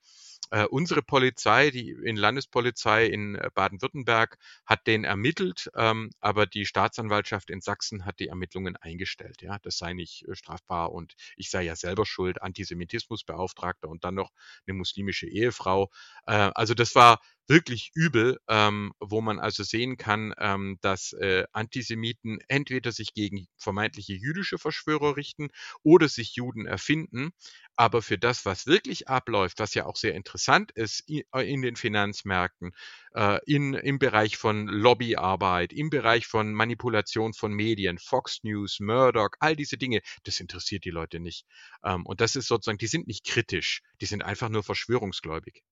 Äh, unsere Polizei, die in Landespolizei in äh, Baden-Württemberg, hat den ermittelt, ähm, aber die Staatsanwaltschaft in Sachsen hat die Ermittlungen eingestellt. Ja, das sei nicht äh, strafbar und ich sei ja selber schuld, Antisemitismusbeauftragter und dann noch eine muslimische Ehefrau. Äh, also das war wirklich übel, ähm, wo man also sehen kann, ähm, dass äh, Antisemiten entweder sich gegen vermeintliche jüdische Verschwörer richten oder sich Juden erfinden. Aber für das, was wirklich abläuft, was ja auch sehr interessant ist äh, in den Finanzmärkten, äh, in, im Bereich von Lobbyarbeit, im Bereich von Manipulation von Medien, Fox News, Murdoch, all diese Dinge, das interessiert die Leute nicht. Ähm, und das ist sozusagen, die sind nicht kritisch, die sind einfach nur verschwörungsgläubig.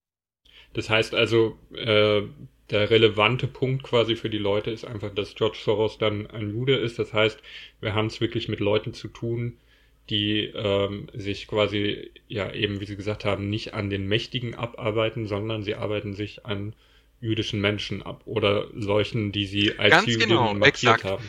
Das heißt also, äh, der relevante Punkt quasi für die Leute ist einfach, dass George Soros dann ein Jude ist. Das heißt, wir haben es wirklich mit Leuten zu tun, die ähm, sich quasi, ja eben, wie Sie gesagt haben, nicht an den Mächtigen abarbeiten, sondern sie arbeiten sich an jüdischen Menschen ab oder solchen, die sie als Ganz Jüdinnen genau, markiert exakt. haben.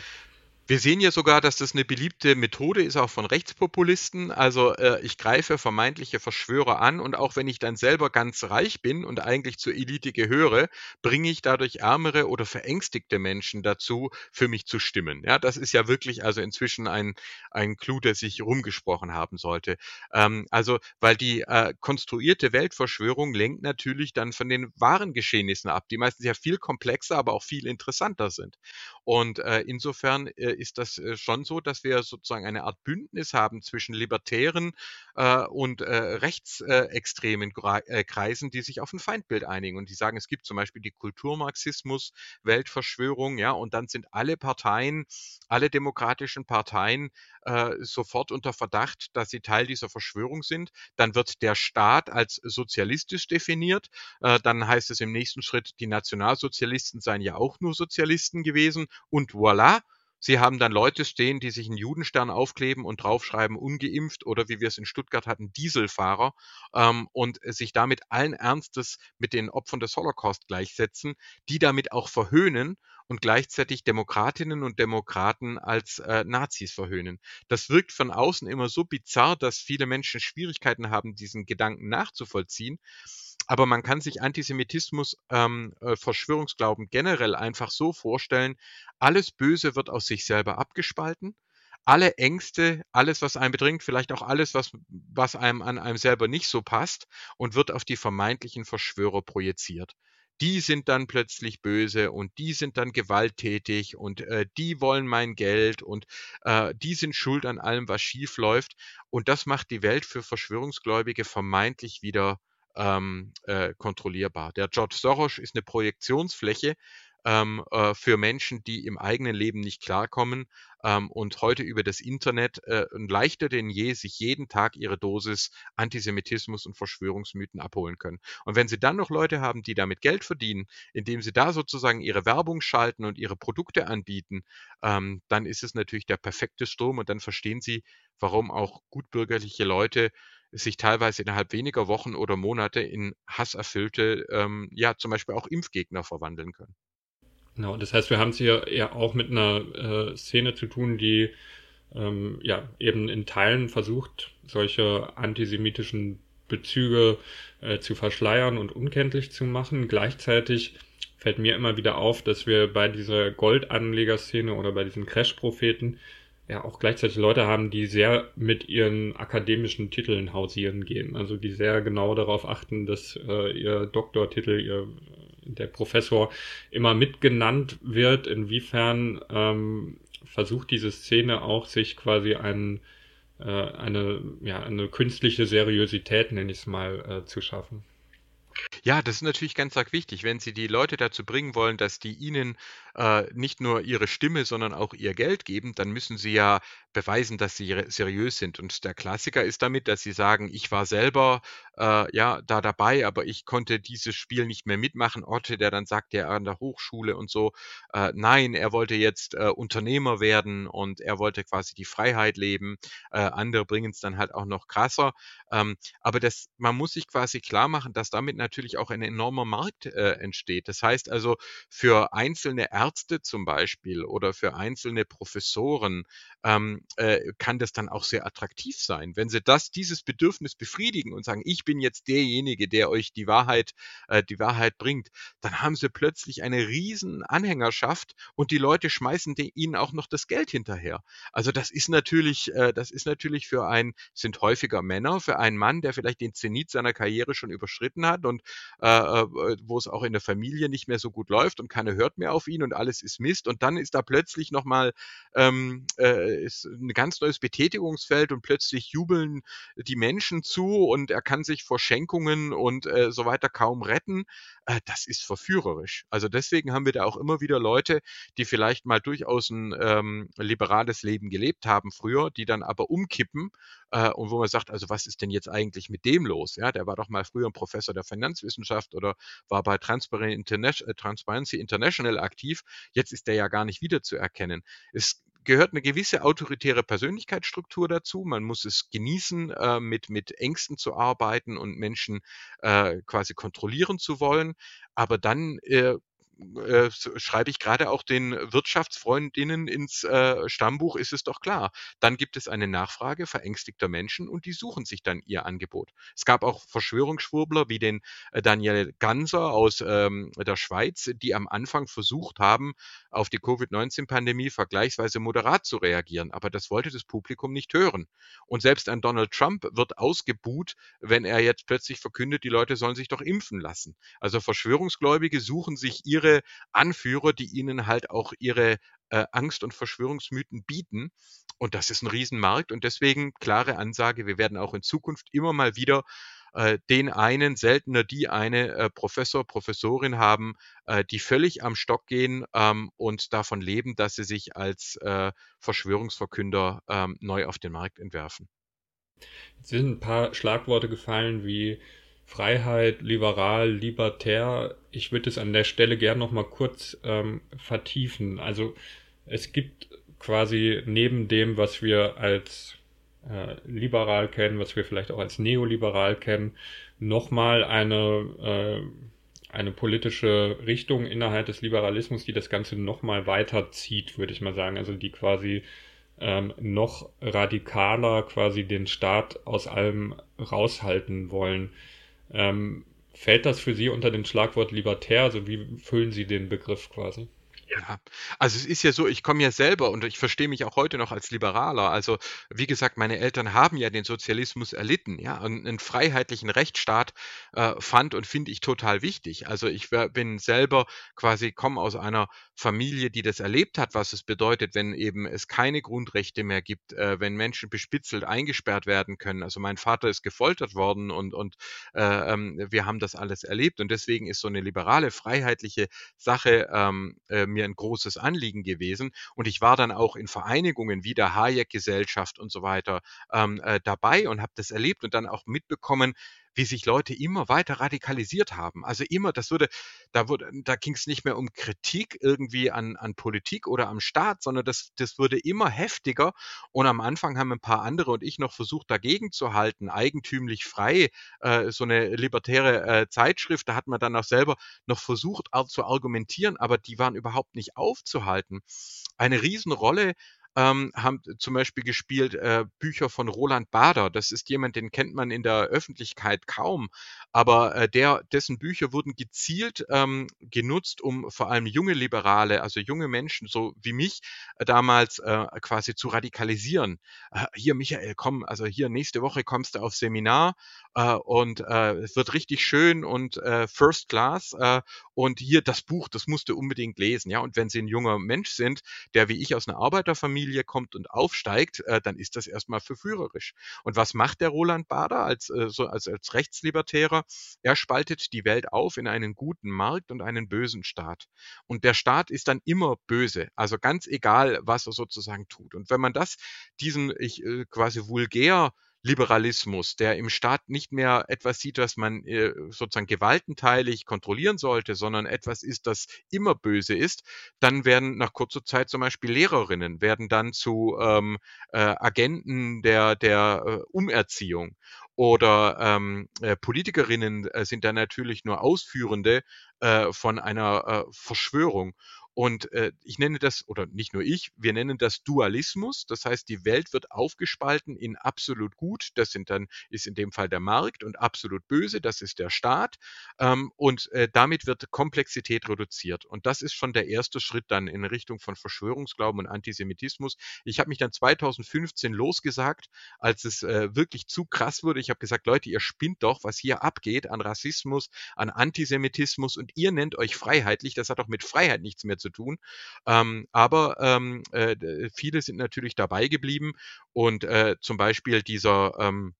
Wir sehen ja sogar, dass das eine beliebte Methode ist, auch von Rechtspopulisten. Also äh, ich greife vermeintliche Verschwörer an und auch wenn ich dann selber ganz reich bin und eigentlich zur Elite gehöre, bringe ich dadurch ärmere oder verängstigte Menschen dazu, für mich zu stimmen. Ja, das ist ja wirklich also inzwischen ein, ein Clou, der sich rumgesprochen haben sollte. Ähm, also, weil die äh, konstruierte Weltverschwörung lenkt natürlich dann von den wahren Geschehnissen ab, die meistens ja viel komplexer, aber auch viel interessanter sind. Und äh, insofern äh, ist das äh, schon so, dass wir sozusagen eine Art Bündnis haben zwischen Libertären äh, und äh, rechtsextremen äh, Kreisen, die sich auf ein Feindbild einigen und die sagen, es gibt zum Beispiel die Kulturmarxismus, Weltverschwörung, ja, und dann sind alle Parteien, alle demokratischen Parteien äh, sofort unter Verdacht, dass sie Teil dieser Verschwörung sind. Dann wird der Staat als sozialistisch definiert. Äh, dann heißt es im nächsten Schritt, die Nationalsozialisten seien ja auch nur Sozialisten gewesen. Und voilà, Sie haben dann Leute stehen, die sich einen Judenstern aufkleben und draufschreiben, ungeimpft oder wie wir es in Stuttgart hatten, Dieselfahrer ähm, und sich damit allen Ernstes mit den Opfern des Holocaust gleichsetzen, die damit auch verhöhnen und gleichzeitig Demokratinnen und Demokraten als äh, Nazis verhöhnen. Das wirkt von außen immer so bizarr, dass viele Menschen Schwierigkeiten haben, diesen Gedanken nachzuvollziehen. Aber man kann sich Antisemitismus, ähm, äh, Verschwörungsglauben generell einfach so vorstellen, alles Böse wird aus sich selber abgespalten. Alle Ängste, alles, was einen bedrängt, vielleicht auch alles, was, was einem an einem selber nicht so passt und wird auf die vermeintlichen Verschwörer projiziert die sind dann plötzlich böse und die sind dann gewalttätig und äh, die wollen mein Geld und äh, die sind schuld an allem, was schief läuft. Und das macht die Welt für Verschwörungsgläubige vermeintlich wieder ähm, äh, kontrollierbar. Der George Soros ist eine Projektionsfläche ähm, äh, für Menschen, die im eigenen Leben nicht klarkommen ähm, und heute über das Internet äh, leichter denn je sich jeden Tag ihre Dosis Antisemitismus und Verschwörungsmythen abholen können. Und wenn Sie dann noch Leute haben, die damit Geld verdienen, indem sie da sozusagen ihre Werbung schalten und ihre Produkte anbieten, ähm, dann ist es natürlich der perfekte Sturm und dann verstehen Sie, warum auch gutbürgerliche Leute sich teilweise innerhalb weniger Wochen oder Monate in hasserfüllte, ähm, ja, zum Beispiel auch Impfgegner verwandeln können. Genau, das heißt, wir haben es hier ja auch mit einer äh, Szene zu tun, die ähm, ja eben in Teilen versucht, solche antisemitischen Bezüge äh, zu verschleiern und unkenntlich zu machen. Gleichzeitig fällt mir immer wieder auf, dass wir bei dieser Goldanlegerszene oder bei diesen Crash-Propheten ja auch gleichzeitig Leute haben, die sehr mit ihren akademischen Titeln hausieren gehen. Also die sehr genau darauf achten, dass äh, ihr Doktortitel, ihr der Professor immer mitgenannt wird. Inwiefern ähm, versucht diese Szene auch sich quasi ein, äh, eine, ja, eine künstliche Seriosität, nenne ich es mal, äh, zu schaffen? Ja, das ist natürlich ganz arg wichtig, wenn Sie die Leute dazu bringen wollen, dass die Ihnen äh, nicht nur ihre Stimme, sondern auch ihr Geld geben, dann müssen Sie ja beweisen, dass Sie seriös sind. Und der Klassiker ist damit, dass Sie sagen, ich war selber äh, ja da dabei, aber ich konnte dieses Spiel nicht mehr mitmachen. Orte, der dann sagt, er an der Hochschule und so, äh, nein, er wollte jetzt äh, Unternehmer werden und er wollte quasi die Freiheit leben. Äh, andere bringen es dann halt auch noch krasser. Ähm, aber das, man muss sich quasi klar machen, dass damit natürlich auch ein enormer Markt äh, entsteht. Das heißt also, für einzelne Ärzte zum Beispiel oder für einzelne Professoren ähm, äh, kann das dann auch sehr attraktiv sein. Wenn sie das, dieses Bedürfnis befriedigen und sagen, ich bin jetzt derjenige, der euch die Wahrheit, äh, die Wahrheit bringt, dann haben sie plötzlich eine riesen Anhängerschaft und die Leute schmeißen die, ihnen auch noch das Geld hinterher. Also das ist natürlich, äh, das ist natürlich für ein, sind häufiger Männer, für einen Mann, der vielleicht den Zenit seiner Karriere schon überschritten hat und äh, äh, wo es auch in der Familie nicht mehr so gut läuft und keiner hört mehr auf ihn und alles ist Mist. Und dann ist da plötzlich nochmal ähm, äh, ist ein ganz neues Betätigungsfeld und plötzlich jubeln die Menschen zu und er kann sich vor Schenkungen und äh, so weiter kaum retten. Äh, das ist verführerisch. Also deswegen haben wir da auch immer wieder Leute, die vielleicht mal durchaus ein ähm, liberales Leben gelebt haben früher, die dann aber umkippen äh, und wo man sagt, also was ist denn jetzt eigentlich mit dem los? Ja, der war doch mal früher ein Professor der Finanzwissenschaft oder war bei äh, Transparency International aktiv. Jetzt ist der ja gar nicht wiederzuerkennen. Es gehört eine gewisse autoritäre Persönlichkeitsstruktur dazu. Man muss es genießen, äh, mit, mit Ängsten zu arbeiten und Menschen äh, quasi kontrollieren zu wollen. Aber dann äh, äh, schreibe ich gerade auch den Wirtschaftsfreundinnen ins äh, Stammbuch, ist es doch klar. Dann gibt es eine Nachfrage verängstigter Menschen und die suchen sich dann ihr Angebot. Es gab auch Verschwörungsschwurbler wie den äh, Daniel Ganser aus ähm, der Schweiz, die am Anfang versucht haben, auf die Covid-19-Pandemie vergleichsweise moderat zu reagieren. Aber das wollte das Publikum nicht hören. Und selbst ein Donald Trump wird ausgebuht, wenn er jetzt plötzlich verkündet, die Leute sollen sich doch impfen lassen. Also Verschwörungsgläubige suchen sich ihre ihre Anführer, die ihnen halt auch ihre äh, Angst- und Verschwörungsmythen bieten. Und das ist ein Riesenmarkt und deswegen klare Ansage, wir werden auch in Zukunft immer mal wieder äh, den einen, seltener die eine äh, Professor, Professorin haben, äh, die völlig am Stock gehen ähm, und davon leben, dass sie sich als äh, Verschwörungsverkünder ähm, neu auf den Markt entwerfen. Es sind ein paar Schlagworte gefallen wie Freiheit, liberal, libertär. Ich würde es an der Stelle gerne noch mal kurz ähm, vertiefen. Also es gibt quasi neben dem, was wir als äh, liberal kennen, was wir vielleicht auch als neoliberal kennen, nochmal eine, äh, eine politische Richtung innerhalb des Liberalismus, die das Ganze nochmal weiterzieht, würde ich mal sagen. Also die quasi ähm, noch radikaler quasi den Staat aus allem raushalten wollen. Ähm, fällt das für Sie unter den Schlagwort libertär? Also wie füllen Sie den Begriff quasi? Ja, also es ist ja so, ich komme ja selber und ich verstehe mich auch heute noch als Liberaler. Also wie gesagt, meine Eltern haben ja den Sozialismus erlitten, ja, und einen freiheitlichen Rechtsstaat äh, fand und finde ich total wichtig. Also ich bin selber quasi komme aus einer Familie, die das erlebt hat, was es bedeutet, wenn eben es keine Grundrechte mehr gibt, äh, wenn Menschen bespitzelt eingesperrt werden können. Also mein Vater ist gefoltert worden und und äh, ähm, wir haben das alles erlebt und deswegen ist so eine liberale freiheitliche Sache ähm, äh, mir ein großes Anliegen gewesen. Und ich war dann auch in Vereinigungen wie der Hayek-Gesellschaft und so weiter ähm, äh, dabei und habe das erlebt und dann auch mitbekommen, wie sich Leute immer weiter radikalisiert haben. Also immer, das würde, da wurde, da ging es nicht mehr um Kritik irgendwie an, an Politik oder am Staat, sondern das, das wurde immer heftiger. Und am Anfang haben ein paar andere und ich noch versucht, dagegen zu halten, eigentümlich frei, äh, so eine libertäre äh, Zeitschrift. Da hat man dann auch selber noch versucht zu argumentieren, aber die waren überhaupt nicht aufzuhalten. Eine Riesenrolle ähm, haben zum Beispiel gespielt äh, Bücher von Roland Bader. Das ist jemand, den kennt man in der Öffentlichkeit kaum, aber äh, der, dessen Bücher wurden gezielt ähm, genutzt, um vor allem junge Liberale, also junge Menschen, so wie mich, äh, damals äh, quasi zu radikalisieren. Äh, hier, Michael, komm, also hier nächste Woche kommst du auf Seminar äh, und äh, es wird richtig schön und äh, First Class äh, und hier das Buch, das musst du unbedingt lesen. Ja, und wenn Sie ein junger Mensch sind, der wie ich aus einer Arbeiterfamilie Familie kommt und aufsteigt, äh, dann ist das erstmal verführerisch. Und was macht der Roland Bader als, äh, so, als, als Rechtslibertärer? Er spaltet die Welt auf in einen guten Markt und einen bösen Staat. Und der Staat ist dann immer böse, also ganz egal, was er sozusagen tut. Und wenn man das, diesen ich, äh, quasi vulgär Liberalismus, der im Staat nicht mehr etwas sieht, was man äh, sozusagen gewaltenteilig kontrollieren sollte, sondern etwas ist, das immer böse ist, dann werden nach kurzer Zeit zum Beispiel Lehrerinnen werden dann zu ähm, äh, Agenten der, der äh, Umerziehung oder ähm, äh, Politikerinnen äh, sind dann natürlich nur Ausführende äh, von einer äh, Verschwörung. Und äh, ich nenne das, oder nicht nur ich, wir nennen das Dualismus. Das heißt, die Welt wird aufgespalten in absolut gut, das sind dann, ist in dem Fall der Markt, und absolut böse, das ist der Staat. Ähm, und äh, damit wird Komplexität reduziert. Und das ist schon der erste Schritt dann in Richtung von Verschwörungsglauben und Antisemitismus. Ich habe mich dann 2015 losgesagt, als es äh, wirklich zu krass wurde. Ich habe gesagt, Leute, ihr spinnt doch, was hier abgeht an Rassismus, an Antisemitismus und ihr nennt euch freiheitlich. Das hat doch mit Freiheit nichts mehr zu tun. Ähm, aber ähm, äh, viele sind natürlich dabei geblieben und äh, zum Beispiel dieser ähm,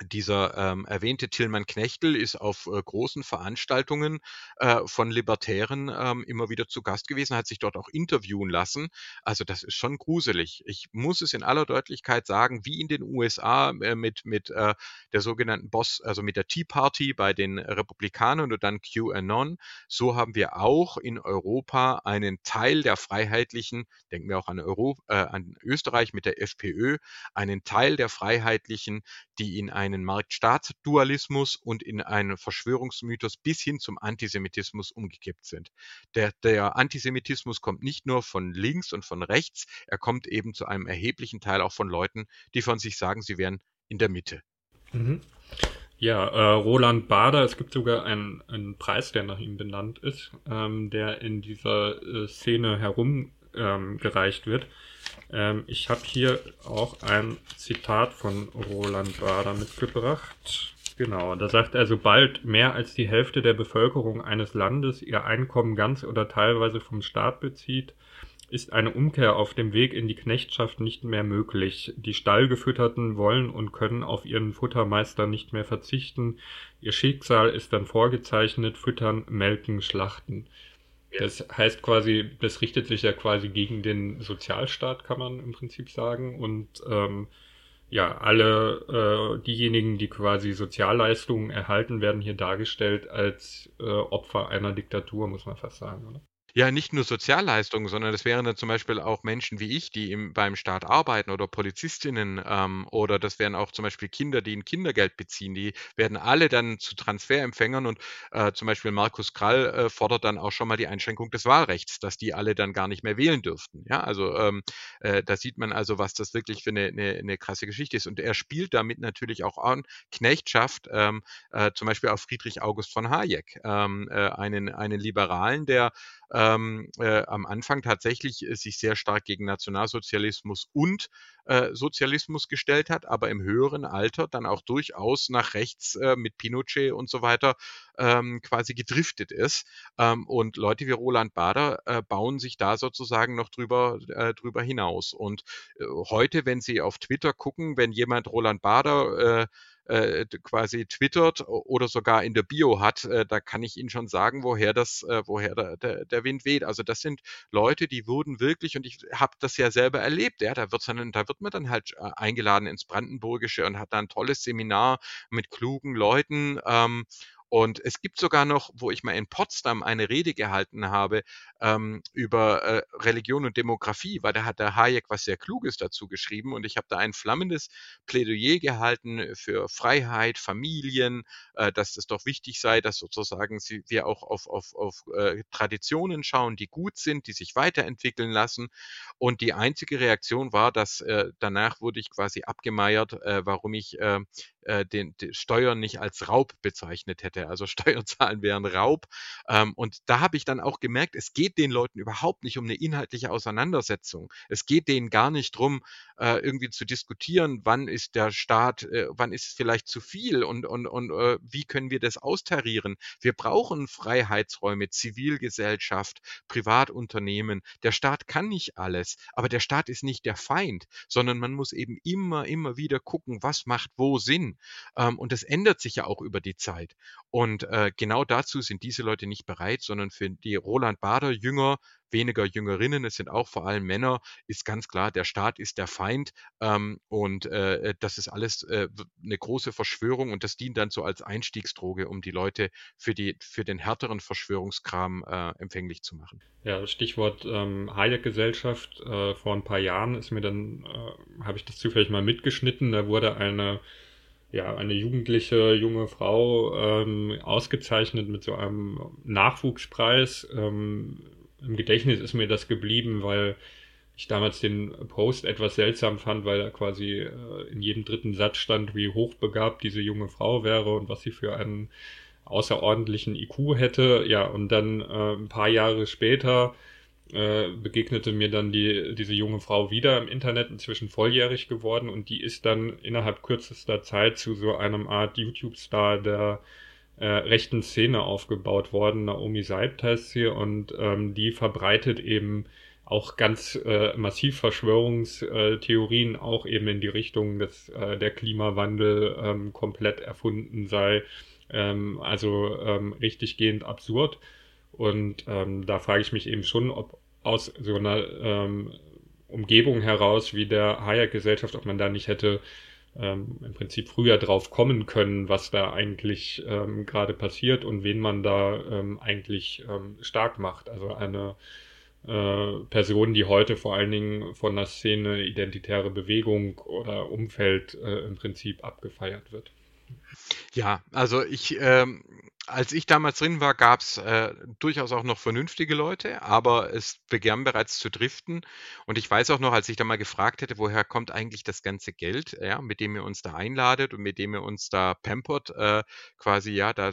dieser ähm, erwähnte Tillmann Knechtel ist auf äh, großen Veranstaltungen äh, von Libertären ähm, immer wieder zu Gast gewesen, hat sich dort auch interviewen lassen. Also das ist schon gruselig. Ich muss es in aller Deutlichkeit sagen, wie in den USA äh, mit, mit äh, der sogenannten Boss, also mit der Tea Party bei den Republikanern und dann QAnon, so haben wir auch in Europa einen Teil der Freiheitlichen, denken wir auch an, Euro, äh, an Österreich mit der FPÖ, einen Teil der Freiheitlichen, die in einen Markt-Staat-Dualismus und in einen Verschwörungsmythos bis hin zum Antisemitismus umgekippt sind. Der, der Antisemitismus kommt nicht nur von links und von rechts, er kommt eben zu einem erheblichen Teil auch von Leuten, die von sich sagen, sie wären in der Mitte. Mhm. Ja, äh, Roland Bader, es gibt sogar einen, einen Preis, der nach ihm benannt ist, ähm, der in dieser äh, Szene herumgereicht ähm, wird. Ähm, ich habe hier auch ein Zitat von Roland Bader mitgebracht. Genau, da sagt er, sobald mehr als die Hälfte der Bevölkerung eines Landes ihr Einkommen ganz oder teilweise vom Staat bezieht, ist eine Umkehr auf dem Weg in die Knechtschaft nicht mehr möglich. Die Stallgefütterten wollen und können auf ihren Futtermeister nicht mehr verzichten. Ihr Schicksal ist dann vorgezeichnet, füttern, melken, schlachten. Das heißt quasi, das richtet sich ja quasi gegen den Sozialstaat, kann man im Prinzip sagen. Und ähm, ja, alle äh, diejenigen, die quasi Sozialleistungen erhalten, werden hier dargestellt als äh, Opfer einer Diktatur, muss man fast sagen, oder? Ja, nicht nur Sozialleistungen, sondern das wären dann zum Beispiel auch Menschen wie ich, die im, beim Staat arbeiten oder Polizistinnen ähm, oder das wären auch zum Beispiel Kinder, die ein Kindergeld beziehen. Die werden alle dann zu Transferempfängern und äh, zum Beispiel Markus Krall äh, fordert dann auch schon mal die Einschränkung des Wahlrechts, dass die alle dann gar nicht mehr wählen dürften. Ja, also ähm, äh, da sieht man also, was das wirklich für eine, eine, eine krasse Geschichte ist. Und er spielt damit natürlich auch an Knechtschaft, ähm, äh, zum Beispiel auf Friedrich August von Hayek, ähm, äh, einen, einen Liberalen, der ähm, äh, am Anfang tatsächlich äh, sich sehr stark gegen Nationalsozialismus und äh, Sozialismus gestellt hat, aber im höheren Alter dann auch durchaus nach rechts äh, mit Pinochet und so weiter ähm, quasi gedriftet ist. Ähm, und Leute wie Roland Bader äh, bauen sich da sozusagen noch drüber, äh, drüber hinaus. Und äh, heute, wenn Sie auf Twitter gucken, wenn jemand Roland Bader äh, äh, quasi twittert oder sogar in der Bio hat, äh, da kann ich Ihnen schon sagen, woher das, woher der, der, Wind weht. Also das sind Leute, die wurden wirklich, und ich habe das ja selber erlebt, ja, da wird dann, da wird man dann halt eingeladen ins Brandenburgische und hat da ein tolles Seminar mit klugen Leuten. Ähm, und es gibt sogar noch, wo ich mal in Potsdam eine Rede gehalten habe ähm, über äh, Religion und Demografie, weil da hat der Hayek was sehr Kluges dazu geschrieben und ich habe da ein flammendes Plädoyer gehalten für Freiheit, Familien, äh, dass es doch wichtig sei, dass sozusagen sie, wir auch auf, auf, auf äh, Traditionen schauen, die gut sind, die sich weiterentwickeln lassen. Und die einzige Reaktion war, dass äh, danach wurde ich quasi abgemeiert, äh, warum ich äh, äh, den, den Steuern nicht als Raub bezeichnet hätte. Also Steuerzahlen wären Raub. Ähm, und da habe ich dann auch gemerkt, es geht den Leuten überhaupt nicht um eine inhaltliche Auseinandersetzung. Es geht denen gar nicht drum, äh, irgendwie zu diskutieren, wann ist der Staat, äh, wann ist es vielleicht zu viel und, und, und äh, wie können wir das austarieren. Wir brauchen Freiheitsräume, Zivilgesellschaft, Privatunternehmen. Der Staat kann nicht alles, aber der Staat ist nicht der Feind, sondern man muss eben immer, immer wieder gucken, was macht wo Sinn. Ähm, und das ändert sich ja auch über die Zeit. Und äh, genau dazu sind diese Leute nicht bereit, sondern für die Roland Bader Jünger weniger Jüngerinnen, es sind auch vor allem Männer, ist ganz klar, der Staat ist der Feind ähm, und äh, das ist alles äh, eine große Verschwörung und das dient dann so als Einstiegsdroge, um die Leute für, die, für den härteren Verschwörungskram äh, empfänglich zu machen. Ja, Stichwort ähm, Hayek-Gesellschaft. Äh, vor ein paar Jahren ist mir dann, äh, habe ich das zufällig mal mitgeschnitten, da wurde eine ja, eine jugendliche junge Frau ähm, ausgezeichnet mit so einem Nachwuchspreis ähm, im Gedächtnis ist mir das geblieben, weil ich damals den Post etwas seltsam fand, weil da quasi äh, in jedem dritten Satz stand, wie hochbegabt diese junge Frau wäre und was sie für einen außerordentlichen IQ hätte. Ja, und dann äh, ein paar Jahre später äh, begegnete mir dann die, diese junge Frau wieder im Internet, inzwischen volljährig geworden und die ist dann innerhalb kürzester Zeit zu so einem Art YouTube-Star der äh, rechten Szene aufgebaut worden. Naomi Seibt heißt sie und ähm, die verbreitet eben auch ganz äh, massiv Verschwörungstheorien auch eben in die Richtung, dass äh, der Klimawandel ähm, komplett erfunden sei. Ähm, also ähm, richtiggehend absurd. Und ähm, da frage ich mich eben schon, ob aus so einer ähm, Umgebung heraus wie der Hayek-Gesellschaft, ob man da nicht hätte ähm, im Prinzip früher drauf kommen können, was da eigentlich ähm, gerade passiert und wen man da ähm, eigentlich ähm, stark macht. Also eine äh, Person, die heute vor allen Dingen von der Szene identitäre Bewegung oder Umfeld äh, im Prinzip abgefeiert wird. Ja, also ich, ähm, als ich damals drin war, gab es äh, durchaus auch noch vernünftige Leute, aber es begann bereits zu driften. Und ich weiß auch noch, als ich da mal gefragt hätte, woher kommt eigentlich das ganze Geld, ja, mit dem ihr uns da einladet und mit dem ihr uns da pampert, äh, quasi, ja, da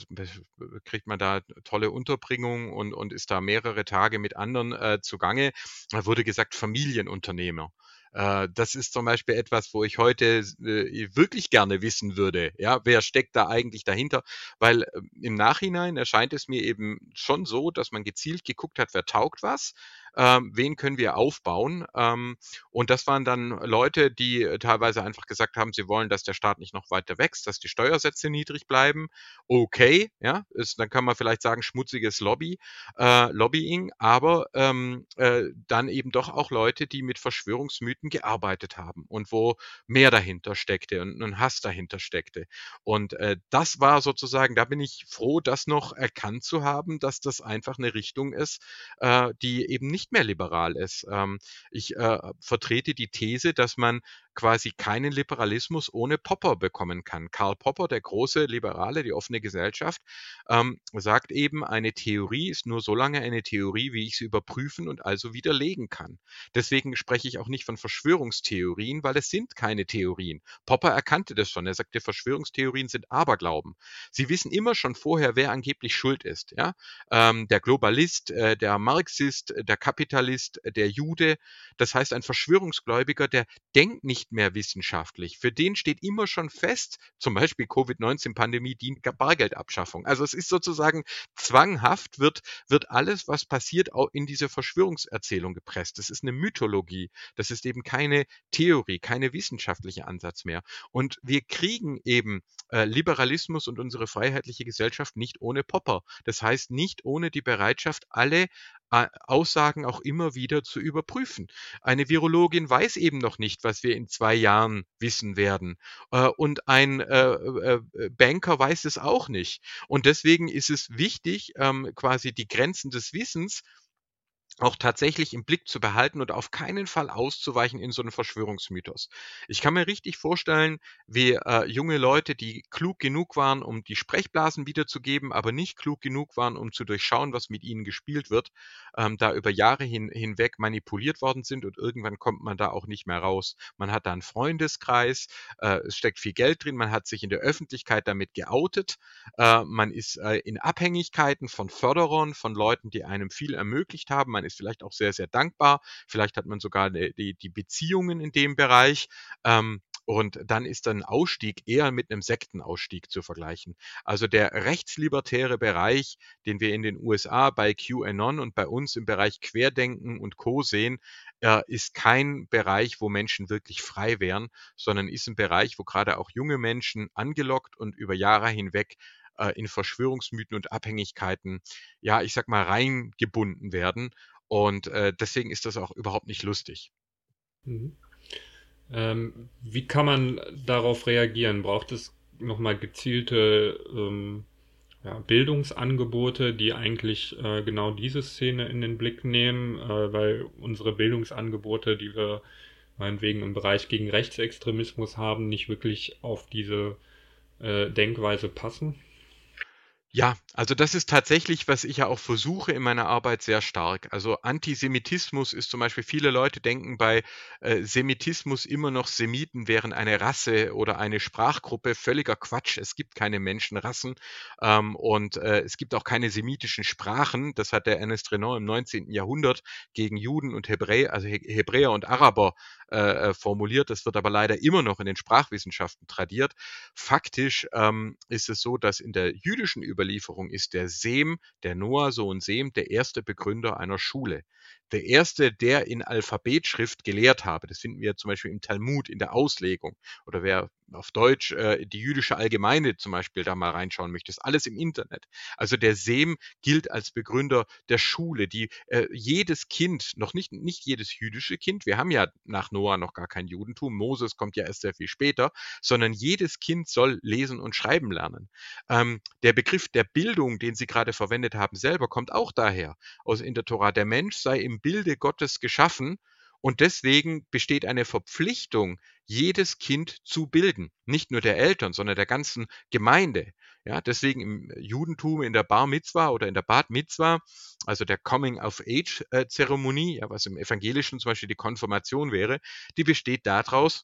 kriegt man da tolle Unterbringung und, und ist da mehrere Tage mit anderen äh, zugange. Da wurde gesagt, Familienunternehmer. Äh, das ist zum Beispiel etwas, wo ich heute äh, wirklich gerne wissen würde, ja, wer steckt da eigentlich dahinter? Weil äh, im Nachhinein erscheint es mir eben schon so, dass man gezielt geguckt hat, wer taugt was, ähm, wen können wir aufbauen. Ähm, und das waren dann Leute, die teilweise einfach gesagt haben, sie wollen, dass der Staat nicht noch weiter wächst, dass die Steuersätze niedrig bleiben. Okay, ja, ist, dann kann man vielleicht sagen, schmutziges Lobby, äh, Lobbying, aber ähm, äh, dann eben doch auch Leute, die mit Verschwörungsmythen gearbeitet haben und wo mehr dahinter steckte und ein Hass dahinter steckte. Und äh, das war sozusagen, da bin ich froh, das noch erkannt zu haben, dass das einfach eine Richtung ist, äh, die eben nicht nicht mehr liberal ist. Ähm, ich äh, vertrete die These, dass man quasi keinen Liberalismus ohne Popper bekommen kann. Karl Popper, der große Liberale, die offene Gesellschaft, ähm, sagt eben, eine Theorie ist nur so lange eine Theorie, wie ich sie überprüfen und also widerlegen kann. Deswegen spreche ich auch nicht von Verschwörungstheorien, weil es sind keine Theorien. Popper erkannte das schon. Er sagte, Verschwörungstheorien sind Aberglauben. Sie wissen immer schon vorher, wer angeblich schuld ist. Ja? Ähm, der Globalist, äh, der Marxist, der Kapitalist, der Jude. Das heißt, ein Verschwörungsgläubiger, der denkt nicht nicht mehr wissenschaftlich. Für den steht immer schon fest, zum Beispiel Covid-19-Pandemie dient Bargeldabschaffung. Also es ist sozusagen zwanghaft, wird, wird alles, was passiert, auch in diese Verschwörungserzählung gepresst. Das ist eine Mythologie. Das ist eben keine Theorie, keine wissenschaftliche Ansatz mehr. Und wir kriegen eben äh, Liberalismus und unsere freiheitliche Gesellschaft nicht ohne Popper. Das heißt nicht ohne die Bereitschaft, alle Aussagen auch immer wieder zu überprüfen. Eine Virologin weiß eben noch nicht, was wir in zwei Jahren wissen werden. Äh, und ein äh, äh, Banker weiß es auch nicht. Und deswegen ist es wichtig, ähm, quasi die Grenzen des Wissens auch tatsächlich im Blick zu behalten und auf keinen Fall auszuweichen in so einen Verschwörungsmythos. Ich kann mir richtig vorstellen, wie äh, junge Leute, die klug genug waren, um die Sprechblasen wiederzugeben, aber nicht klug genug waren, um zu durchschauen, was mit ihnen gespielt wird, ähm, da über Jahre hin, hinweg manipuliert worden sind und irgendwann kommt man da auch nicht mehr raus. Man hat da einen Freundeskreis, äh, es steckt viel Geld drin, man hat sich in der Öffentlichkeit damit geoutet, äh, man ist äh, in Abhängigkeiten von Förderern, von Leuten, die einem viel ermöglicht haben, man ist vielleicht auch sehr, sehr dankbar. Vielleicht hat man sogar die, die Beziehungen in dem Bereich. Ähm, und dann ist ein Ausstieg eher mit einem Sektenausstieg zu vergleichen. Also der rechtslibertäre Bereich, den wir in den USA bei QAnon und bei uns im Bereich Querdenken und Co sehen, äh, ist kein Bereich, wo Menschen wirklich frei wären, sondern ist ein Bereich, wo gerade auch junge Menschen angelockt und über Jahre hinweg äh, in Verschwörungsmythen und Abhängigkeiten, ja, ich sag mal, reingebunden werden. Und äh, deswegen ist das auch überhaupt nicht lustig. Mhm. Ähm, wie kann man darauf reagieren? Braucht es nochmal gezielte ähm, ja, Bildungsangebote, die eigentlich äh, genau diese Szene in den Blick nehmen, äh, weil unsere Bildungsangebote, die wir meinetwegen im Bereich gegen Rechtsextremismus haben, nicht wirklich auf diese äh, Denkweise passen? Ja, also das ist tatsächlich, was ich ja auch versuche in meiner Arbeit sehr stark. Also Antisemitismus ist zum Beispiel, viele Leute denken bei äh, Semitismus immer noch, Semiten wären eine Rasse oder eine Sprachgruppe. Völliger Quatsch. Es gibt keine Menschenrassen ähm, und äh, es gibt auch keine semitischen Sprachen. Das hat der Ernest Renan im 19. Jahrhundert gegen Juden und Hebräer, also He Hebräer und Araber äh, äh, formuliert. Das wird aber leider immer noch in den Sprachwissenschaften tradiert. Faktisch ähm, ist es so, dass in der jüdischen Überlieferung ist der Sem, der Noah, Sohn Sem, der erste Begründer einer Schule der erste, der in Alphabetschrift gelehrt habe. Das finden wir zum Beispiel im Talmud, in der Auslegung. Oder wer auf Deutsch äh, die jüdische Allgemeine zum Beispiel da mal reinschauen möchte, ist alles im Internet. Also der Sem gilt als Begründer der Schule, die äh, jedes Kind, noch nicht, nicht jedes jüdische Kind, wir haben ja nach Noah noch gar kein Judentum, Moses kommt ja erst sehr viel später, sondern jedes Kind soll lesen und schreiben lernen. Ähm, der Begriff der Bildung, den Sie gerade verwendet haben, selber kommt auch daher aus in der Tora. Der Mensch sei im Bilde Gottes geschaffen und deswegen besteht eine Verpflichtung, jedes Kind zu bilden. Nicht nur der Eltern, sondern der ganzen Gemeinde. Ja, deswegen im Judentum in der Bar Mitzwa oder in der Bat Mitzwa, also der Coming-of-Age-Zeremonie, ja, was im Evangelischen zum Beispiel die Konfirmation wäre, die besteht daraus,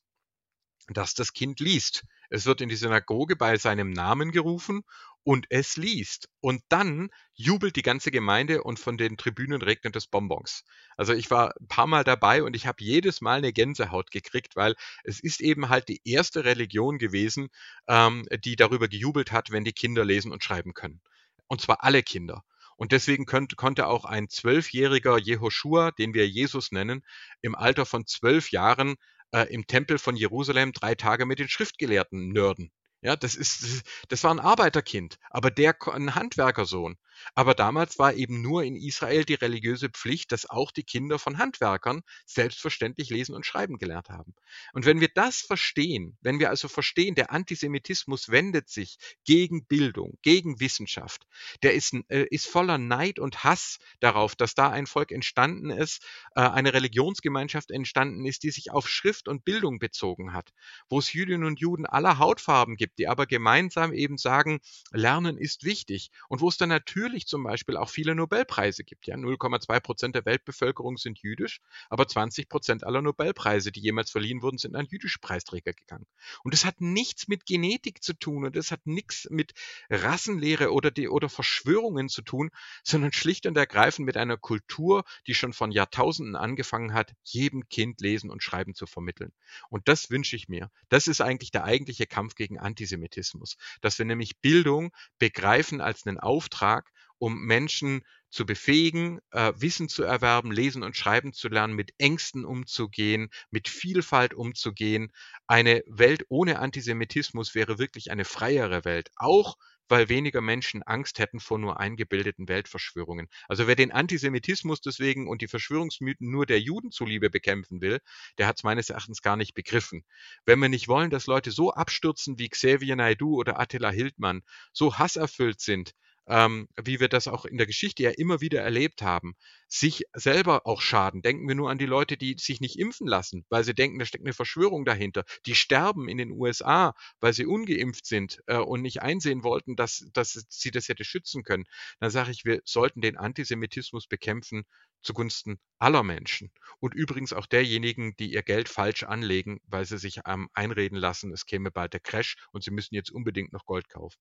dass das Kind liest. Es wird in die Synagoge bei seinem Namen gerufen und es liest. Und dann jubelt die ganze Gemeinde und von den Tribünen regnet es Bonbons. Also ich war ein paar Mal dabei und ich habe jedes Mal eine Gänsehaut gekriegt, weil es ist eben halt die erste Religion gewesen, ähm, die darüber gejubelt hat, wenn die Kinder lesen und schreiben können. Und zwar alle Kinder. Und deswegen könnt, konnte auch ein zwölfjähriger Jehoshua, den wir Jesus nennen, im Alter von zwölf Jahren äh, im Tempel von Jerusalem drei Tage mit den Schriftgelehrten nörden. Ja, das ist, das war ein Arbeiterkind, aber der ein Handwerkersohn. Aber damals war eben nur in Israel die religiöse Pflicht, dass auch die Kinder von Handwerkern selbstverständlich lesen und schreiben gelernt haben. Und wenn wir das verstehen, wenn wir also verstehen, der Antisemitismus wendet sich gegen Bildung, gegen Wissenschaft, der ist, äh, ist voller Neid und Hass darauf, dass da ein Volk entstanden ist, äh, eine Religionsgemeinschaft entstanden ist, die sich auf Schrift und Bildung bezogen hat, wo es Jüdinnen und Juden aller Hautfarben gibt, die aber gemeinsam eben sagen, Lernen ist wichtig und wo es dann natürlich zum Beispiel auch viele Nobelpreise gibt. Ja, 0,2 Prozent der Weltbevölkerung sind jüdisch, aber 20 Prozent aller Nobelpreise, die jemals verliehen wurden, sind an jüdische Preisträger gegangen. Und das hat nichts mit Genetik zu tun und das hat nichts mit Rassenlehre oder, die, oder Verschwörungen zu tun, sondern schlicht und ergreifend mit einer Kultur, die schon von Jahrtausenden angefangen hat, jedem Kind lesen und schreiben zu vermitteln. Und das wünsche ich mir. Das ist eigentlich der eigentliche Kampf gegen. Antisemitismus, dass wir nämlich Bildung begreifen als einen Auftrag, um Menschen zu befähigen, äh, Wissen zu erwerben, lesen und schreiben zu lernen, mit Ängsten umzugehen, mit Vielfalt umzugehen. Eine Welt ohne Antisemitismus wäre wirklich eine freiere Welt, auch weil weniger Menschen Angst hätten vor nur eingebildeten Weltverschwörungen. Also wer den Antisemitismus deswegen und die Verschwörungsmythen nur der Juden zuliebe bekämpfen will, der hat es meines Erachtens gar nicht begriffen. Wenn wir nicht wollen, dass Leute so abstürzen wie Xavier Naidu oder Attila Hildmann, so hasserfüllt sind, ähm, wie wir das auch in der Geschichte ja immer wieder erlebt haben, sich selber auch schaden. Denken wir nur an die Leute, die sich nicht impfen lassen, weil sie denken, da steckt eine Verschwörung dahinter. Die sterben in den USA, weil sie ungeimpft sind äh, und nicht einsehen wollten, dass, dass sie das hätte schützen können. Dann sage ich, wir sollten den Antisemitismus bekämpfen zugunsten aller Menschen. Und übrigens auch derjenigen, die ihr Geld falsch anlegen, weil sie sich ähm, einreden lassen, es käme bald der Crash und sie müssen jetzt unbedingt noch Gold kaufen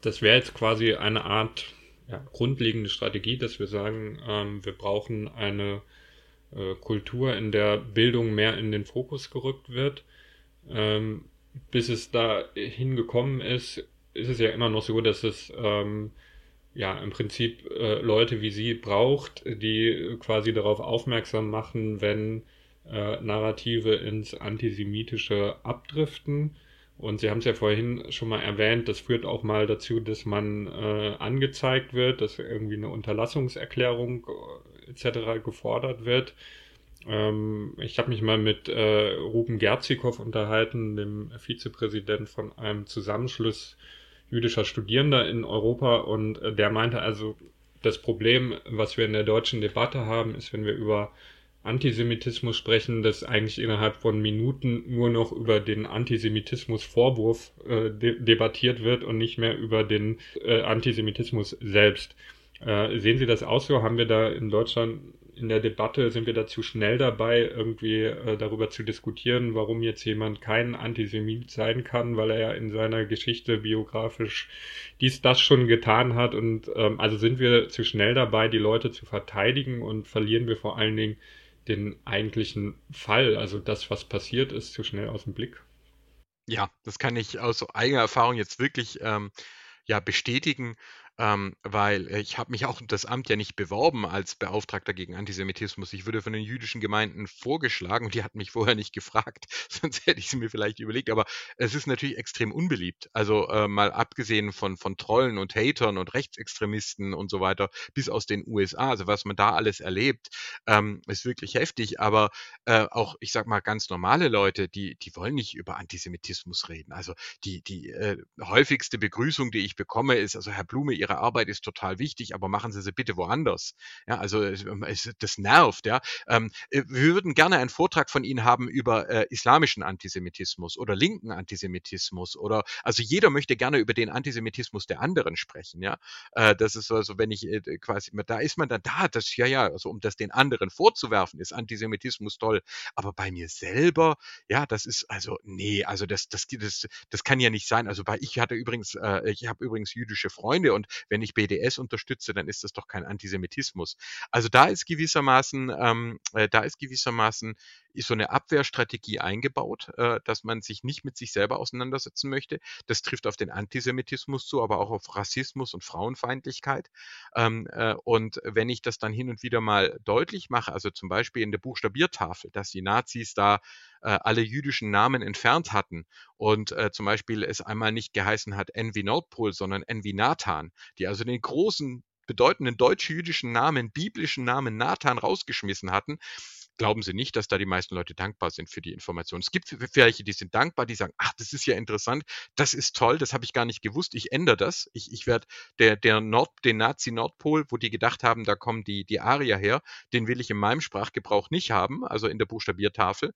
das wäre jetzt quasi eine Art ja, grundlegende Strategie, dass wir sagen, ähm, wir brauchen eine äh, Kultur, in der Bildung mehr in den Fokus gerückt wird. Ähm, bis es da hingekommen ist, ist es ja immer noch so, dass es ähm, ja im Prinzip äh, Leute wie Sie braucht, die quasi darauf aufmerksam machen, wenn äh, Narrative ins Antisemitische abdriften und Sie haben es ja vorhin schon mal erwähnt, das führt auch mal dazu, dass man äh, angezeigt wird, dass irgendwie eine Unterlassungserklärung äh, etc. gefordert wird. Ähm, ich habe mich mal mit äh, Ruben Gerzikow unterhalten, dem Vizepräsident von einem Zusammenschluss jüdischer Studierender in Europa und äh, der meinte also, das Problem, was wir in der deutschen Debatte haben, ist, wenn wir über Antisemitismus sprechen, dass eigentlich innerhalb von Minuten nur noch über den Antisemitismus-Vorwurf äh, de debattiert wird und nicht mehr über den äh, Antisemitismus selbst. Äh, sehen Sie das auch so? Haben wir da in Deutschland in der Debatte, sind wir da zu schnell dabei, irgendwie äh, darüber zu diskutieren, warum jetzt jemand kein Antisemit sein kann, weil er ja in seiner Geschichte biografisch dies, das schon getan hat. Und ähm, also sind wir zu schnell dabei, die Leute zu verteidigen und verlieren wir vor allen Dingen den eigentlichen Fall, also das, was passiert ist, zu schnell aus dem Blick. Ja, das kann ich aus eigener Erfahrung jetzt wirklich ähm, ja, bestätigen ähm, weil ich habe mich auch das Amt ja nicht beworben als Beauftragter gegen Antisemitismus. Ich wurde von den jüdischen Gemeinden vorgeschlagen und die hatten mich vorher nicht gefragt, sonst hätte ich es mir vielleicht überlegt. Aber es ist natürlich extrem unbeliebt. Also äh, mal abgesehen von, von Trollen und Hatern und Rechtsextremisten und so weiter, bis aus den USA, also was man da alles erlebt, ähm, ist wirklich heftig. Aber äh, auch, ich sag mal, ganz normale Leute, die, die wollen nicht über Antisemitismus reden. Also die, die äh, häufigste Begrüßung, die ich bekomme, ist, also Herr Blume, ihr Ihre Arbeit ist total wichtig, aber machen Sie sie bitte woanders. Ja, also ähm, das nervt. Ja, ähm, äh, wir würden gerne einen Vortrag von Ihnen haben über äh, islamischen Antisemitismus oder linken Antisemitismus oder also jeder möchte gerne über den Antisemitismus der anderen sprechen. Ja, äh, das ist also, wenn ich äh, quasi, da ist man dann da, das ja ja, also um das den anderen vorzuwerfen, ist Antisemitismus toll, aber bei mir selber, ja, das ist also nee, also das das das, das kann ja nicht sein. Also bei ich hatte übrigens, äh, ich habe übrigens jüdische Freunde und wenn ich BDS unterstütze, dann ist das doch kein Antisemitismus. Also da ist gewissermaßen, ähm, äh, da ist gewissermaßen ist so eine Abwehrstrategie eingebaut, äh, dass man sich nicht mit sich selber auseinandersetzen möchte. Das trifft auf den Antisemitismus zu, aber auch auf Rassismus und Frauenfeindlichkeit. Ähm, äh, und wenn ich das dann hin und wieder mal deutlich mache, also zum Beispiel in der Buchstabiertafel, dass die Nazis da äh, alle jüdischen Namen entfernt hatten und äh, zum Beispiel es einmal nicht geheißen hat Envy Nordpol, sondern Envy Nathan, die also den großen bedeutenden deutsch-jüdischen Namen, biblischen Namen Nathan rausgeschmissen hatten, glauben Sie nicht, dass da die meisten Leute dankbar sind für die Information. Es gibt welche, die sind dankbar, die sagen, ach, das ist ja interessant, das ist toll, das habe ich gar nicht gewusst, ich ändere das. Ich, ich werde der, der Nord, den Nazi-Nordpol, wo die gedacht haben, da kommen die, die Arier her, den will ich in meinem Sprachgebrauch nicht haben, also in der Buchstabiertafel.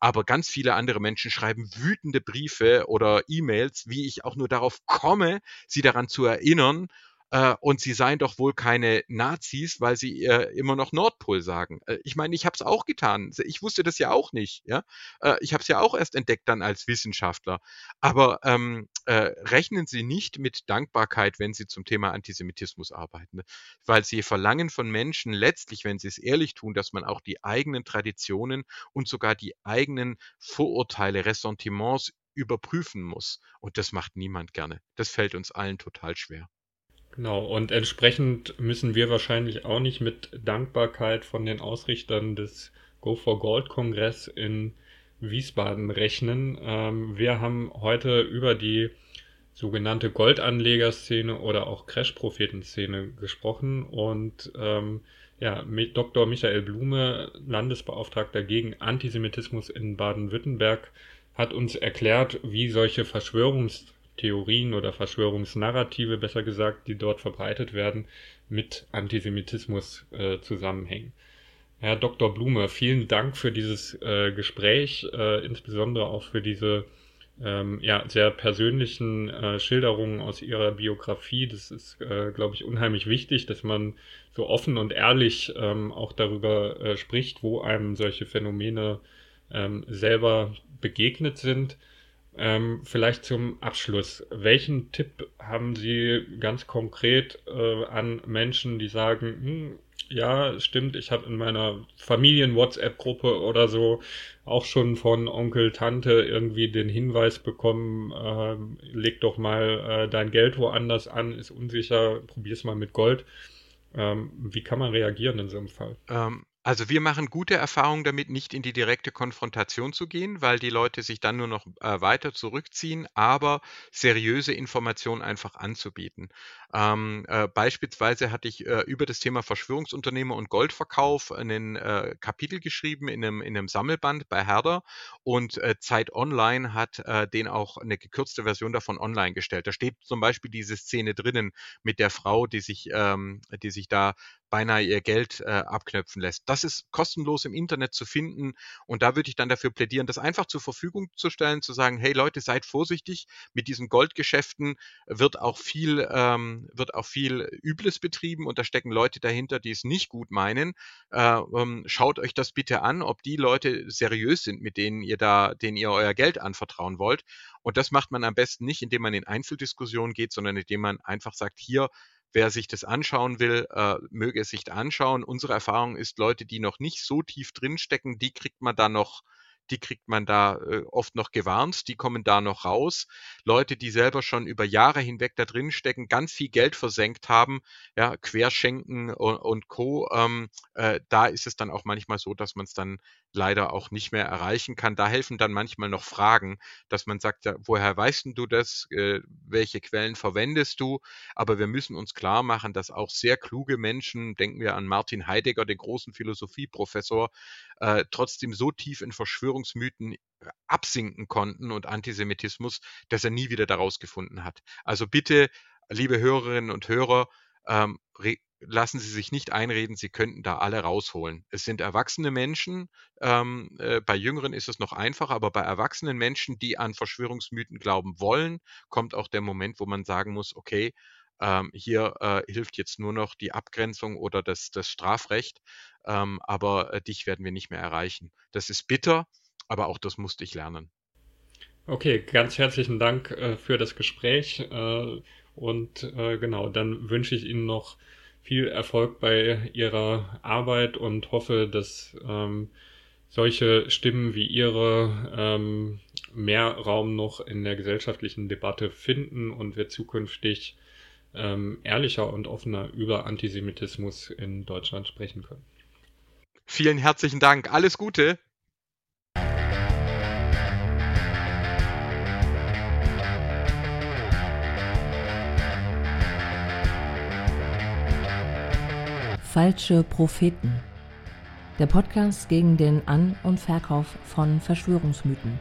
Aber ganz viele andere Menschen schreiben wütende Briefe oder E-Mails, wie ich auch nur darauf komme, sie daran zu erinnern äh, und sie seien doch wohl keine Nazis, weil sie äh, immer noch Nordpol sagen. Äh, ich meine, ich habe es auch getan. Ich wusste das ja auch nicht. Ja? Äh, ich habe es ja auch erst entdeckt dann als Wissenschaftler. Aber ähm, äh, rechnen Sie nicht mit Dankbarkeit, wenn Sie zum Thema Antisemitismus arbeiten, ne? weil Sie verlangen von Menschen letztlich, wenn Sie es ehrlich tun, dass man auch die eigenen Traditionen und sogar die eigenen Vorurteile, Ressentiments überprüfen muss. Und das macht niemand gerne. Das fällt uns allen total schwer. Genau, und entsprechend müssen wir wahrscheinlich auch nicht mit Dankbarkeit von den Ausrichtern des Go for Gold Kongress in Wiesbaden rechnen. Ähm, wir haben heute über die sogenannte Goldanlegerszene oder auch Crash-Propheten-Szene gesprochen und ähm, ja, Dr. Michael Blume, Landesbeauftragter gegen Antisemitismus in Baden-Württemberg, hat uns erklärt, wie solche Verschwörungs Theorien oder Verschwörungsnarrative, besser gesagt, die dort verbreitet werden, mit Antisemitismus äh, zusammenhängen. Herr Dr. Blume, vielen Dank für dieses äh, Gespräch, äh, insbesondere auch für diese ähm, ja, sehr persönlichen äh, Schilderungen aus Ihrer Biografie. Das ist, äh, glaube ich, unheimlich wichtig, dass man so offen und ehrlich ähm, auch darüber äh, spricht, wo einem solche Phänomene ähm, selber begegnet sind. Ähm, vielleicht zum Abschluss. Welchen Tipp haben Sie ganz konkret äh, an Menschen, die sagen, hm, ja, stimmt, ich habe in meiner Familien-WhatsApp-Gruppe oder so auch schon von Onkel, Tante irgendwie den Hinweis bekommen, äh, leg doch mal äh, dein Geld woanders an, ist unsicher, probier's mal mit Gold. Ähm, wie kann man reagieren in so einem Fall? Ähm, also wir machen gute Erfahrungen damit, nicht in die direkte Konfrontation zu gehen, weil die Leute sich dann nur noch äh, weiter zurückziehen, aber seriöse Informationen einfach anzubieten. Ähm, äh, beispielsweise hatte ich äh, über das Thema Verschwörungsunternehmer und Goldverkauf ein äh, Kapitel geschrieben in einem, in einem Sammelband bei Herder und äh, Zeit Online hat äh, den auch eine gekürzte Version davon online gestellt. Da steht zum Beispiel diese Szene drinnen mit der Frau, die sich, ähm, die sich da beinahe ihr Geld äh, abknöpfen lässt. Das ist kostenlos im Internet zu finden und da würde ich dann dafür plädieren, das einfach zur Verfügung zu stellen, zu sagen, hey Leute, seid vorsichtig, mit diesen Goldgeschäften wird auch viel, ähm, wird auch viel Übles betrieben und da stecken Leute dahinter, die es nicht gut meinen. Äh, ähm, schaut euch das bitte an, ob die Leute seriös sind, mit denen ihr da, denen ihr euer Geld anvertrauen wollt. Und das macht man am besten nicht, indem man in Einzeldiskussionen geht, sondern indem man einfach sagt, hier, wer sich das anschauen will, äh, möge es sich anschauen. Unsere Erfahrung ist, Leute, die noch nicht so tief drinstecken, die kriegt man da noch die kriegt man da äh, oft noch gewarnt, die kommen da noch raus. Leute, die selber schon über Jahre hinweg da drin stecken, ganz viel Geld versenkt haben, ja, Querschenken und, und Co., ähm, äh, da ist es dann auch manchmal so, dass man es dann leider auch nicht mehr erreichen kann. Da helfen dann manchmal noch Fragen, dass man sagt, ja, woher weißt du das? Äh, welche Quellen verwendest du? Aber wir müssen uns klar machen, dass auch sehr kluge Menschen, denken wir an Martin Heidegger, den großen Philosophieprofessor, äh, trotzdem so tief in Verschwörungsmythen äh, absinken konnten und Antisemitismus, dass er nie wieder daraus gefunden hat. Also bitte, liebe Hörerinnen und Hörer, ähm, lassen Sie sich nicht einreden, Sie könnten da alle rausholen. Es sind erwachsene Menschen, ähm, äh, bei Jüngeren ist es noch einfacher, aber bei erwachsenen Menschen, die an Verschwörungsmythen glauben wollen, kommt auch der Moment, wo man sagen muss, okay, ähm, hier äh, hilft jetzt nur noch die Abgrenzung oder das, das Strafrecht, ähm, aber äh, dich werden wir nicht mehr erreichen. Das ist bitter, aber auch das musste ich lernen. Okay, ganz herzlichen Dank äh, für das Gespräch äh, und äh, genau, dann wünsche ich Ihnen noch viel Erfolg bei Ihrer Arbeit und hoffe, dass ähm, solche Stimmen wie Ihre ähm, mehr Raum noch in der gesellschaftlichen Debatte finden und wir zukünftig ähm, ehrlicher und offener über Antisemitismus in Deutschland sprechen können. Vielen herzlichen Dank. Alles Gute. Falsche Propheten. Der Podcast gegen den An- und Verkauf von Verschwörungsmythen.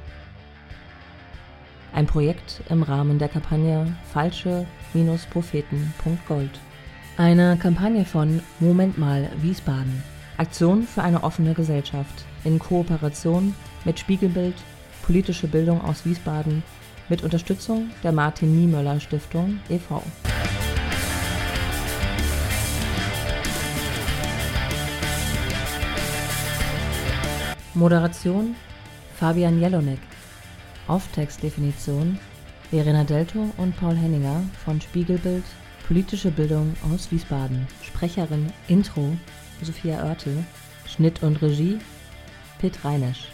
Ein Projekt im Rahmen der Kampagne Falsche-Propheten.gold. Eine Kampagne von Moment mal Wiesbaden. Aktion für eine offene Gesellschaft in Kooperation mit Spiegelbild, politische Bildung aus Wiesbaden mit Unterstützung der Martin Niemöller Stiftung e.V. Moderation Fabian Jelonek Auftextdefinition Verena Delto und Paul Henninger von Spiegelbild Politische Bildung aus Wiesbaden. Sprecherin Intro Sophia Oertel. Schnitt und Regie Pitt Reinesch.